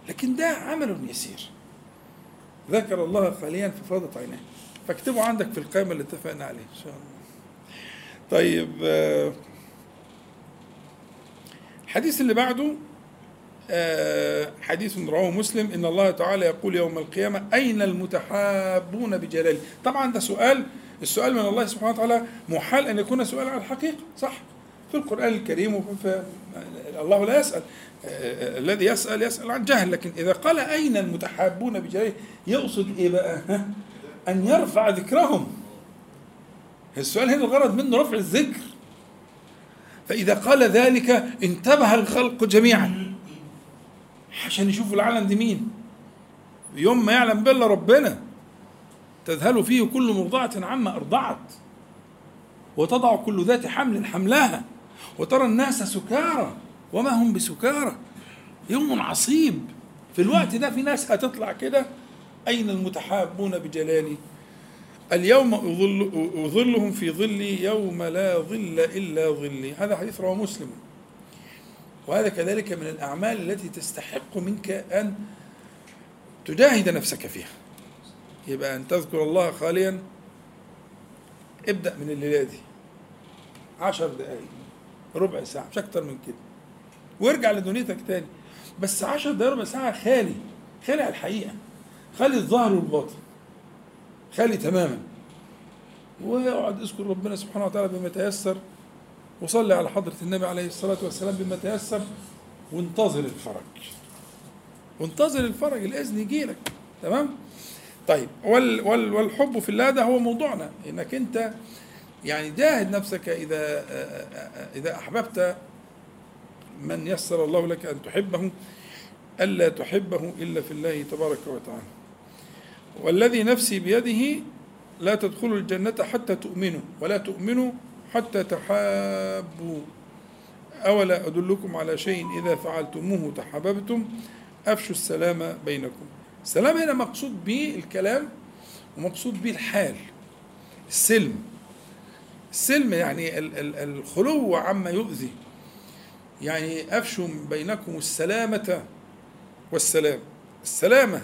S1: لكن ده عمل يسير. ذكر الله خاليا ففاضت عيناه. فاكتبوا عندك في القائمة اللي اتفقنا عليها إن شاء الله. طيب آه، الحديث اللي بعده آه، حديث رواه مسلم إن الله تعالى يقول يوم القيامة أين المتحابون بجلالي طبعا ده سؤال السؤال من الله سبحانه وتعالى محال أن يكون سؤال على الحقيقة صح؟ في القرآن الكريم الله لا يسأل آه، الذي يسأل يسأل عن جهل لكن إذا قال أين المتحابون بجلالي يقصد إيه بقى؟ ها؟ أن يرفع ذكرهم. السؤال هنا الغرض منه رفع الذكر. فإذا قال ذلك انتبه الخلق جميعا. عشان يشوفوا العالم دي مين. يوم ما يعلم بالله ربنا تذهل فيه كل مرضعة عما أرضعت. وتضع كل ذات حمل حملها. وترى الناس سكارى وما هم بسكارى. يوم عصيب. في الوقت ده في ناس هتطلع كده أين المتحابون بجلالي؟ اليوم أظل أظلهم في ظلي يوم لا ظل إلا ظلي. هذا حديث رواه مسلم. وهذا كذلك من الأعمال التي تستحق منك أن تجاهد نفسك فيها. يبقى أن تذكر الله خاليا. ابدأ من الليلة دي. عشر دقايق ربع ساعة مش أكتر من كده. وارجع لدنيتك تاني. بس عشر دقايق ربع ساعة خالي خالي على الحقيقة. خالي الظاهر والباطن. خالي تماما. واقعد اذكر ربنا سبحانه وتعالى بما تيسر وصلي على حضرة النبي عليه الصلاة والسلام بما تيسر وانتظر الفرج. وانتظر الفرج الإذن يجي لك. تمام؟ طيب وال وال والحب في الله ده هو موضوعنا. إنك أنت يعني جاهد نفسك إذا إذا أحببت من يسر الله لك أن تحبه ألا تحبه إلا في الله تبارك وتعالى. والذي نفسي بيده لا تدخلوا الجنة حتى تؤمنوا ولا تؤمنوا حتى تحابوا. أولا أدلكم على شيء إذا فعلتموه تحاببتم؟ أفشوا السلام بينكم. السلام هنا مقصود به الكلام ومقصود به الحال السلم. السلم يعني الخلو عما يؤذي. يعني أفشوا بينكم السلامة والسلام. السلامة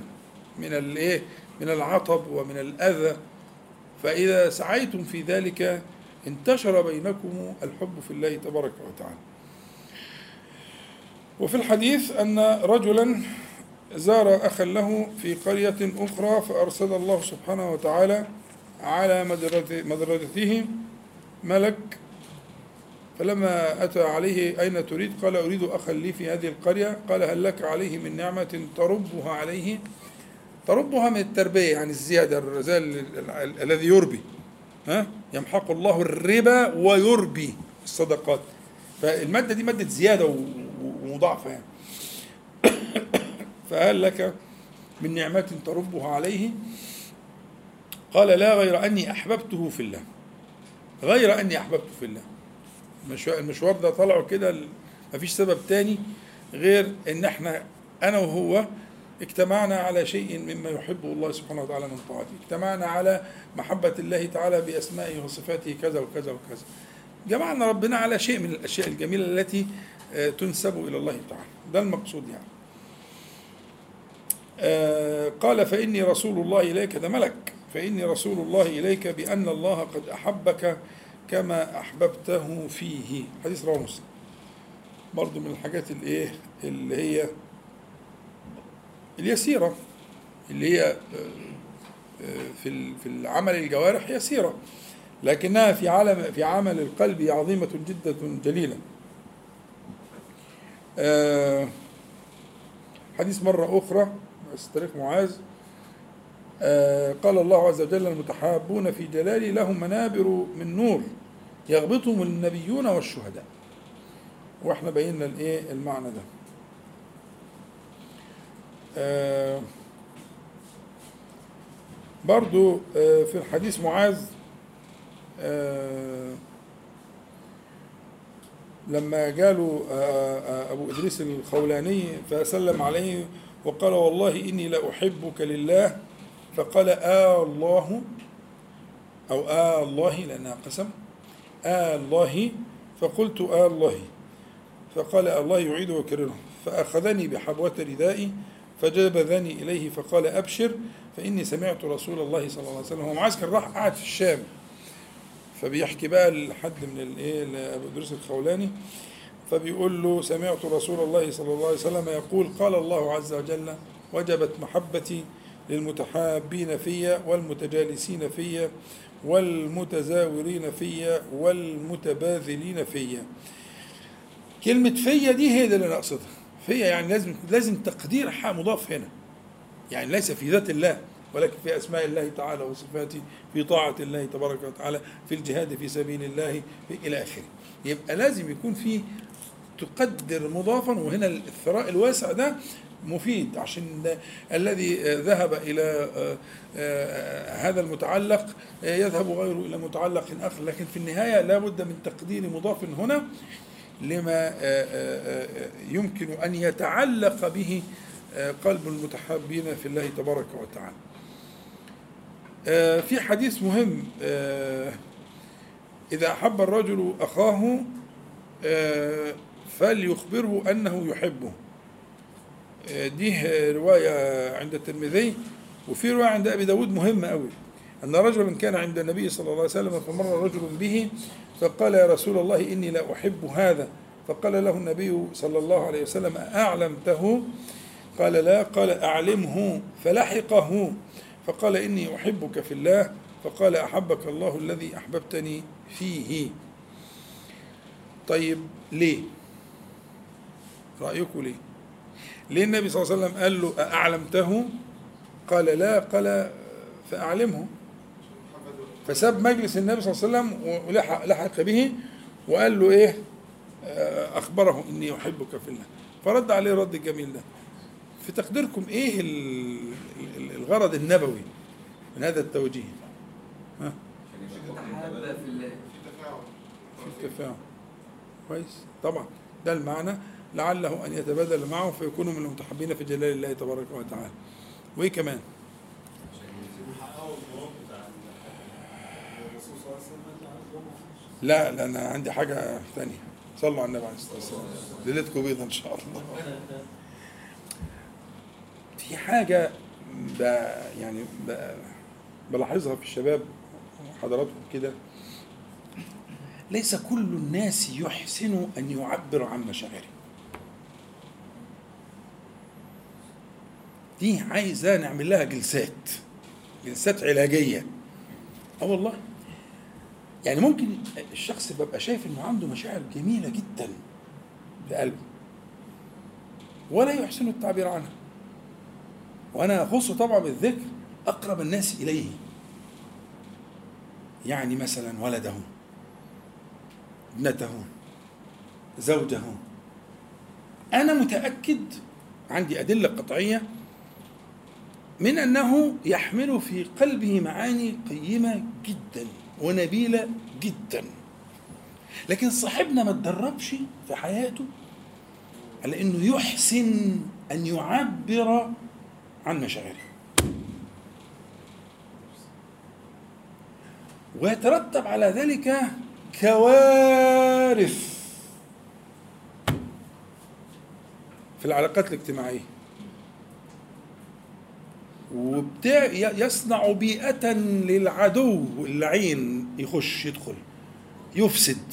S1: من الايه من العطب ومن الأذى. فإذا سعيتم في ذلك انتشر بينكم الحب في الله تبارك وتعالى. وفي الحديث أن رجلا زار أخا له في قرية أخرى فأرسل الله سبحانه وتعالى على مدرسته ملك. فلما أتى عليه أين تريد؟ قال أريد أخا لي في هذه القرية. قال هل لك عليه من نعمة تربها عليه؟ تربها من التربية يعني الزيادة زي الذي يربي. ها؟ يمحق الله الربا ويربي الصدقات. فالمادة دي مادة زيادة ومضاعفة يعني. فهل لك من نعمة تربها عليه. قال لا غير أني أحببته في الله. غير أني أحببته في الله. المشوار ده طلعوا كده مفيش سبب تاني غير إن إحنا أنا وهو اجتمعنا على شيء مما يحبه الله سبحانه وتعالى من طاعته. اجتمعنا على محبة الله تعالى بأسمائه وصفاته كذا وكذا وكذا. جمعنا ربنا على شيء من الأشياء الجميلة التي آه، تنسب إلى الله تعالى. ده المقصود يعني. آه، قال فإني رسول الله إليك ده ملك. فإني رسول الله إليك بأن الله قد أحبك كما أحببته فيه. حديث رواه مسلم. برضه من الحاجات الإيه اللي هي اليسيرة اللي هي آه، آه، في في العمل الجوارح يسيرة لكنها في عالم في عمل القلب عظيمة جدا جليلة آه، حديث مرة أخرى تاريخ معاذ. قال الله عز وجل المتحابون في جلالي لهم منابر من نور يغبطهم النبيون والشهداء. وإحنا بينا الإيه؟ المعنى ده. آه، برضو آه، في الحديث معاذ آه، لما جاله أبو إدريس الخولاني فسلم عليه وقال والله إني لأحبك لله فقال آه الله أو آه الله لأنها قسم آه الله فقلت آه الله فقال الله يعيد ويكرره فأخذني بحبوة ردائي فجبذني إليه فقال أبشر فإني سمعت رسول الله صلى الله عليه وسلم هو معسكر راح قاعد في الشام. فبيحكي بقى لحد من الايه لأبو إدريس الخولاني فبيقول له سمعت رسول الله صلى الله عليه وسلم يقول قال الله عز وجل وجبت محبتي للمتحابين في والمتجالسين في والمتزاورين في والمتباذلين في كلمة فيا دي هي اللي أنا أقصدها. فيا يعني لازم لازم تقدير حق مضاف هنا. يعني ليس في ذات الله ولكن في أسماء الله تعالى وصفاته في طاعة الله تبارك وتعالى في الجهاد في سبيل الله في إلى آخره. يبقى لازم يكون في تقدر مضافا وهنا الثراء الواسع ده مفيد عشان الذي ذهب إلى هذا المتعلق يذهب غيره إلى متعلق آخر. لكن في النهاية لا بد من تقدير مضاف هنا. لما يمكن أن يتعلق به قلب المتحابين في الله تبارك وتعالى. في حديث مهم إذا أحب الرجل أخاه فليخبره أنه يحبه. دي رواية عند الترمذي وفي رواية عند أبي داود مهمة أوي. أن رجلا كان عند النبي صلى الله عليه وسلم فمر رجل به فقال يا رسول الله إني لا أحب هذا. فقال له النبي صلى الله عليه وسلم أعلمته قال لا. قال أعلمه فلحقه. فقال إني أحبك في الله. فقال أحبك الله الذي أحببتني فيه. طيب ليه؟ رأيكم ليه؟ ليه النبي صلى الله عليه وسلم قال له أعلمته قال لا. قال فأعلمه. فساب مجلس النبي صلى الله عليه وسلم ولحق لحق به وقال له إيه؟ أخبره إني أحبك في الله. فرد عليه الرد الجميل ده. في تقديركم إيه الغرض النبوي من هذا التوجيه؟ ها؟
S3: في
S1: التفاهم. كويس. طبعا. ده المعنى. لعله أن يتبادل معه فيكونوا من المتحبين في جلال الله تبارك وتعالى. وإيه كمان
S2: حققوا المراد بتاع الرسول صلى الله عليه وسلم
S1: لا لا أنا عندي حاجة ثانية صلوا على النبي عليه الصلاة والسلام. ليلتكم بيضة إن شاء الله. في حاجة يعني بلاحظها في الشباب حضراتكم كده. ليس كل الناس يحسن أن يعبر عن مشاعره دي عايزة نعمل لها جلسات جلسات علاجية. آه والله. يعني ممكن الشخص ببقى شايف إنه عنده مشاعر جميلة جدا في قلبه. ولا يحسن التعبير عنها. وأنا أخص طبعا بالذكر أقرب الناس إليه. يعني مثلا ولده ابنته زوجه. أنا متأكد عندي أدلة قطعية من أنه يحمل في قلبه معاني قيمة جدا. ونبيلة جدا. لكن صاحبنا ما تدربش في حياته على إنه يحسن أن يعبر عن مشاعره. ويترتب على ذلك كوارث في العلاقات الاجتماعية. وبتاع يصنع بيئة للعدو اللعين يخش يدخل يفسد.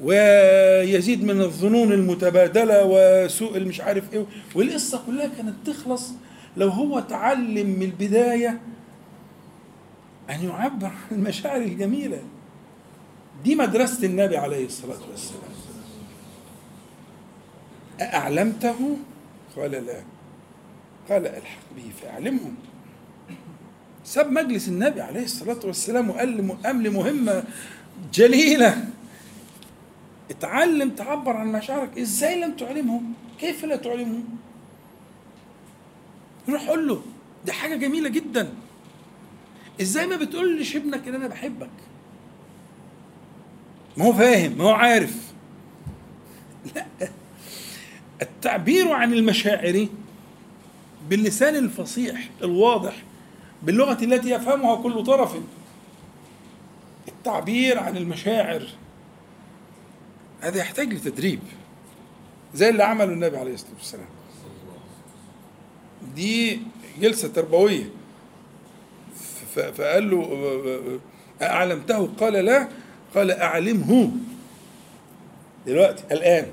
S1: ويزيد من الظنون المتبادلة وسوء المش عارف إيه. والقصة كلها كانت تخلص لو هو تعلم من البداية أن يعبر عن المشاعر الجميلة. دي مدرسة النبي عليه الصلاة والسلام. أأعلمته؟ قال لا. قال الحق به فاعلمهم ساب مجلس النبي عليه الصلاة والسلام وقال قام لمهمة جليلة. اتعلم تعبر عن مشاعرك. إزاي لم تعلمهم؟ كيف لا تعلمهم؟ روح قول له دي حاجة جميلة جدا. إزاي ما بتقولش ابنك ان أنا بحبك؟ ما هو فاهم ما هو عارف. لا. التعبير عن المشاعر باللسان الفصيح الواضح باللغة التي يفهمها كل طرف التعبير عن المشاعر. هذا يحتاج لتدريب زي اللي عمله النبي عليه الصلاة والسلام. دي جلسة تربوية. فقال له أعلمته؟ قال لا. قال أعلمه. دلوقتي الآن.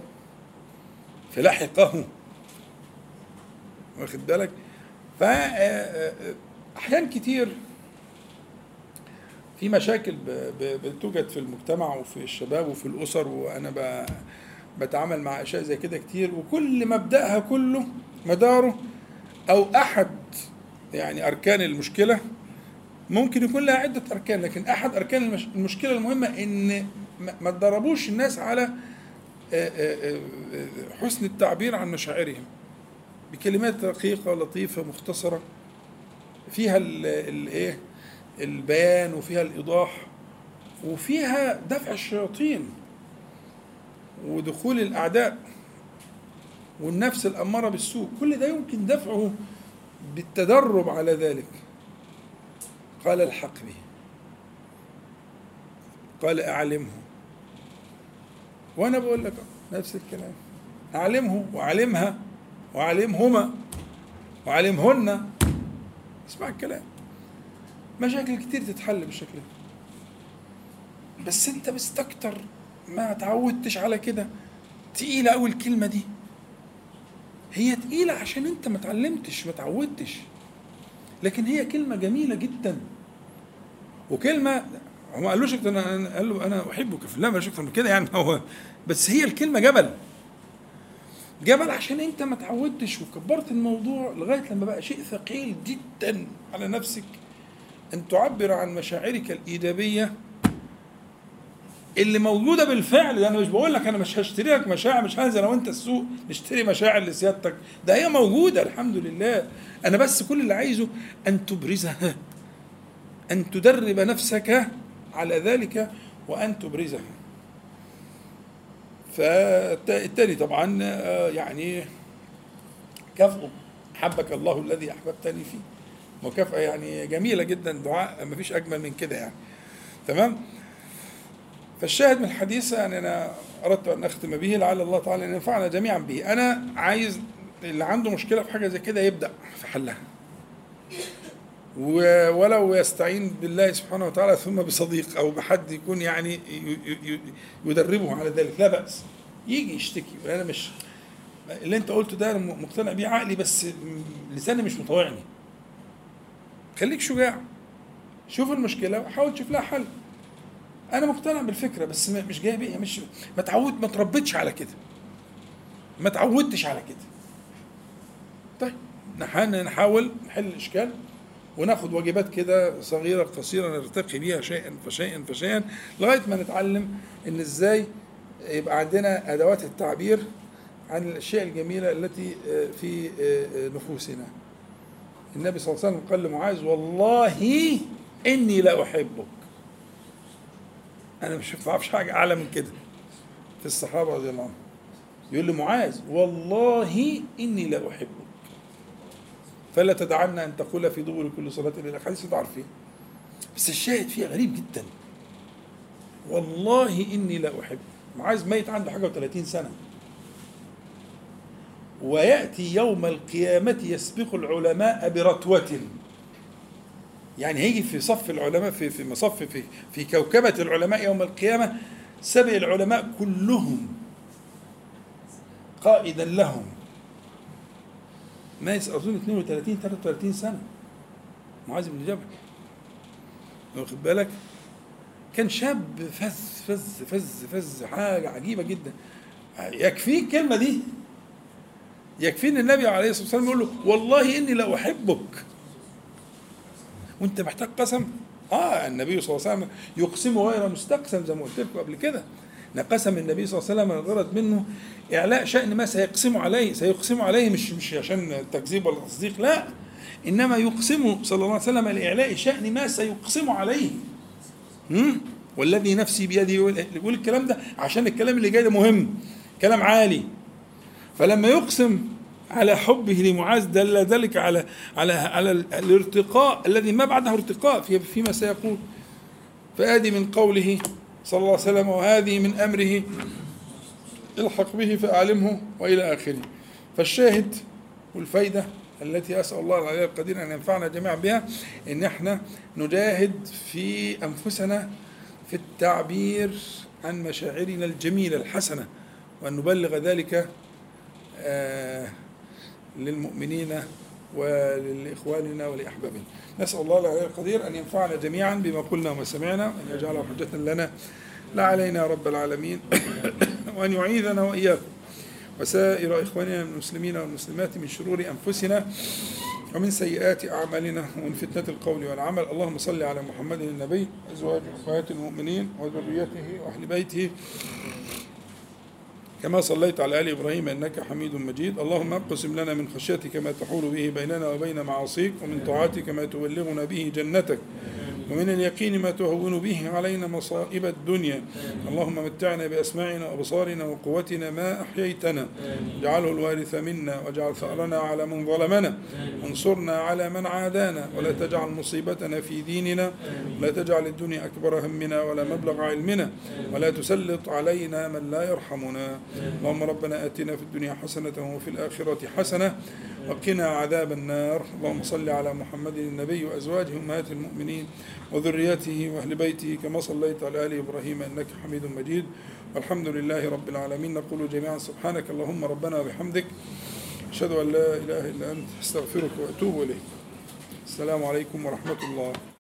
S1: فلحقه. واخد بالك؟ فأحيان كتير في مشاكل بتوجد في المجتمع وفي الشباب وفي الأسر وأنا ب- بتعامل مع أشياء زي كده كتير وكل مبدأها كله مداره أو أحد يعني أركان المشكلة ممكن يكون لها عدة أركان لكن أحد أركان المش- المشكلة المهمة إن ما- تدربوش الناس على آه، آه، آه، حسن التعبير عن مشاعرهم. بكلمات رقيقة لطيفة مختصرة فيها ال- الايه البيان وفيها الإيضاح وفيها دفع الشياطين ودخول الأعداء والنفس الأمارة بالسوء. كل ده يمكن دفعه بالتدرب على ذلك. قال الحق به. قال أعلمه. وأنا بقول لك نفس الكلام. أعلمه وأعلمها. وأعلمهما وأعلمهن اسمع الكلام. مشاكل كتير تتحل بالشكل ده. بس انت مستكتر ما تعودتش على كده. تقيلة أوي الكلمة دي. هي تقيلة عشان انت ما اتعلمتش ما تعودتش. لكن هي كلمة جميلة جدا. وكلمة هو ما قالوش أنا قال له أنا أحبك. في الله ما قالوش أكتر من كده يعني. هو بس هي الكلمة جبل. جبل عشان انت ما تعودتش وكبرت الموضوع لغاية لما بقى شيء ثقيل جدا على نفسك. أن تعبر عن مشاعرك الإيجابية اللي موجودة بالفعل. ده أنا مش بقول لك أنا مش هشتري لك مشاعر مش هنزل أنا وأنت السوق نشتري مشاعر لسيادتك. ده هي موجودة الحمد لله. أنا بس كل اللي عايزه أن تبرزها أن تدرب نفسك على ذلك وأن تبرزها. فالتاني طبعا آه، يعني كافئه حبك الله الذي أحببتني فيه. مكافأة يعني جميلة جدا دعاء ما فيش أجمل من كده يعني. تمام؟ فالشاهد من الحديث يعني أنا أردت أن أختم به لعل الله تعالى أن ينفعنا جميعا به. أنا عايز اللي عنده مشكلة في حاجة زي كده يبدأ في حلها. ولو يستعين بالله سبحانه وتعالى ثم بصديق أو بحد يكون يعني يدربه على ذلك. لا بأس. يجي يشتكي. أنا مش اللي أنت قلته ده أنا مقتنع بيه عقلي بس لساني مش مطوعني خليك شجاع. شوف المشكلة وحاول تشوف لها حل. أنا مقتنع بالفكرة بس مش جاي بيها. مش ما تعود ما تربيتش على كده. ما تعودتش على كده. طيب نح- نحاول نحل الإشكال. وناخد واجبات كده صغيرة قصيرة نرتقي بيها شيئا فشيئا فشيئا لغاية ما نتعلم إن إزاي يبقى عندنا أدوات التعبير عن الأشياء الجميلة التي آه، في آه، آه، نفوسنا. النبي صلى الله عليه وسلم قال لمعاذ والله إني لا احبك. أنا مش بعرفش حاجة أعلى من كده في الصحابة رضي الله عنهم. يقول لمعاذ والله إني لا احبك. فلا تدعن أن تقول في دبر كل صلاة إلى الحديث أنتوا عارفين بس الشاهد فيها غريب جدا. والله إني لا أحب. معاذ ميت عنده حاجة و30 سنة. ويأتي يوم القيامة يسبق العلماء برتوة. يعني هيجي في صف العلماء في في مصف في في كوكبة العلماء يوم القيامة سبق العلماء كلهم قائدا لهم. ما اظن 32 33 سنة. معاذ بن جبل. واخد بالك؟ كان شاب فز فز فز فز حاجة عجيبة جدا. يكفيه الكلمة دي؟ يكفي ان النبي عليه الصلاة والسلام يقول له والله إني لا أحبك. وأنت محتاج قسم؟ آه النبي صلى الله عليه وسلم يقسم غير مستقسم زي ما قلت لكم قبل كده. ان قسم النبي صلى الله عليه وسلم الغرض منه إعلاء شأن ما سيقسم عليه سيقسم عليه مش مش عشان تكذيب ولا تصديق لا. إنما يقسم صلى الله عليه وسلم لإعلاء شأن ما سيقسم عليه؟ والذي نفسي بيده يقول الكلام ده عشان الكلام اللي جاي ده مهم. كلام عالي. فلما يقسم على حبه لمعاذ دل ذلك على على على الارتقاء الذي ما بعده ارتقاء في فيما سيقول. فآدي من قوله صلى الله عليه وسلم وهذه من أمره الحق به فأعلمه وإلى آخره. فالشاهد والفايدة التي أسأل الله العلي القدير أن ينفعنا جميعا بها إن إحنا نجاهد في أنفسنا في التعبير عن مشاعرنا الجميلة الحسنة وأن نبلغ ذلك آه، للمؤمنين ولإخواننا ولأحبابنا. نسأل الله العلي القدير أن ينفعنا جميعا بما قلنا وما سمعنا وأن يجعله حجة لنا. لا علينا رب العالمين. وأن يعيذنا وإياكم. وسائر إخواننا المسلمين والمسلمات من شرور أنفسنا ومن سيئات أعمالنا ومن فتنة القول والعمل. اللهم صل على محمد النبي أزواج أخوات المؤمنين وذريته وأهل بيته. كما صليت على آل إبراهيم إنك حميد مجيد. اللهم اقسم لنا من خشيتك ما تحول به بيننا وبين معاصيك ومن طاعتك ما تبلغنا به جنتك. ومن اليقين ما تهون به علينا مصائب الدنيا. اللهم متعنا بأسماعنا وأبصارنا وقوتنا ما أحييتنا. اجعله الوارث منا واجعل ثأرنا على من ظلمنا. وانصرنا على من عادانا. ولا تجعل مصيبتنا في ديننا. ولا تجعل الدنيا أكبر همنا ولا مبلغ علمنا. ولا تسلط علينا من لا يرحمنا. اللهم ربنا آتنا في الدنيا حسنة وفي الآخرة حسنة. وقنا عذاب النار. اللهم صل على محمد النبي وأزواجه أمهات المؤمنين وذريته وأهل بيته كما صليت على آل إبراهيم إنك حميد مجيد. والحمد لله رب العالمين. نقول جميعا سبحانك اللهم ربنا وبحمدك. أشهد أن لا إله إلا أنت. أستغفرك وأتوب إليك. السلام عليكم ورحمة الله.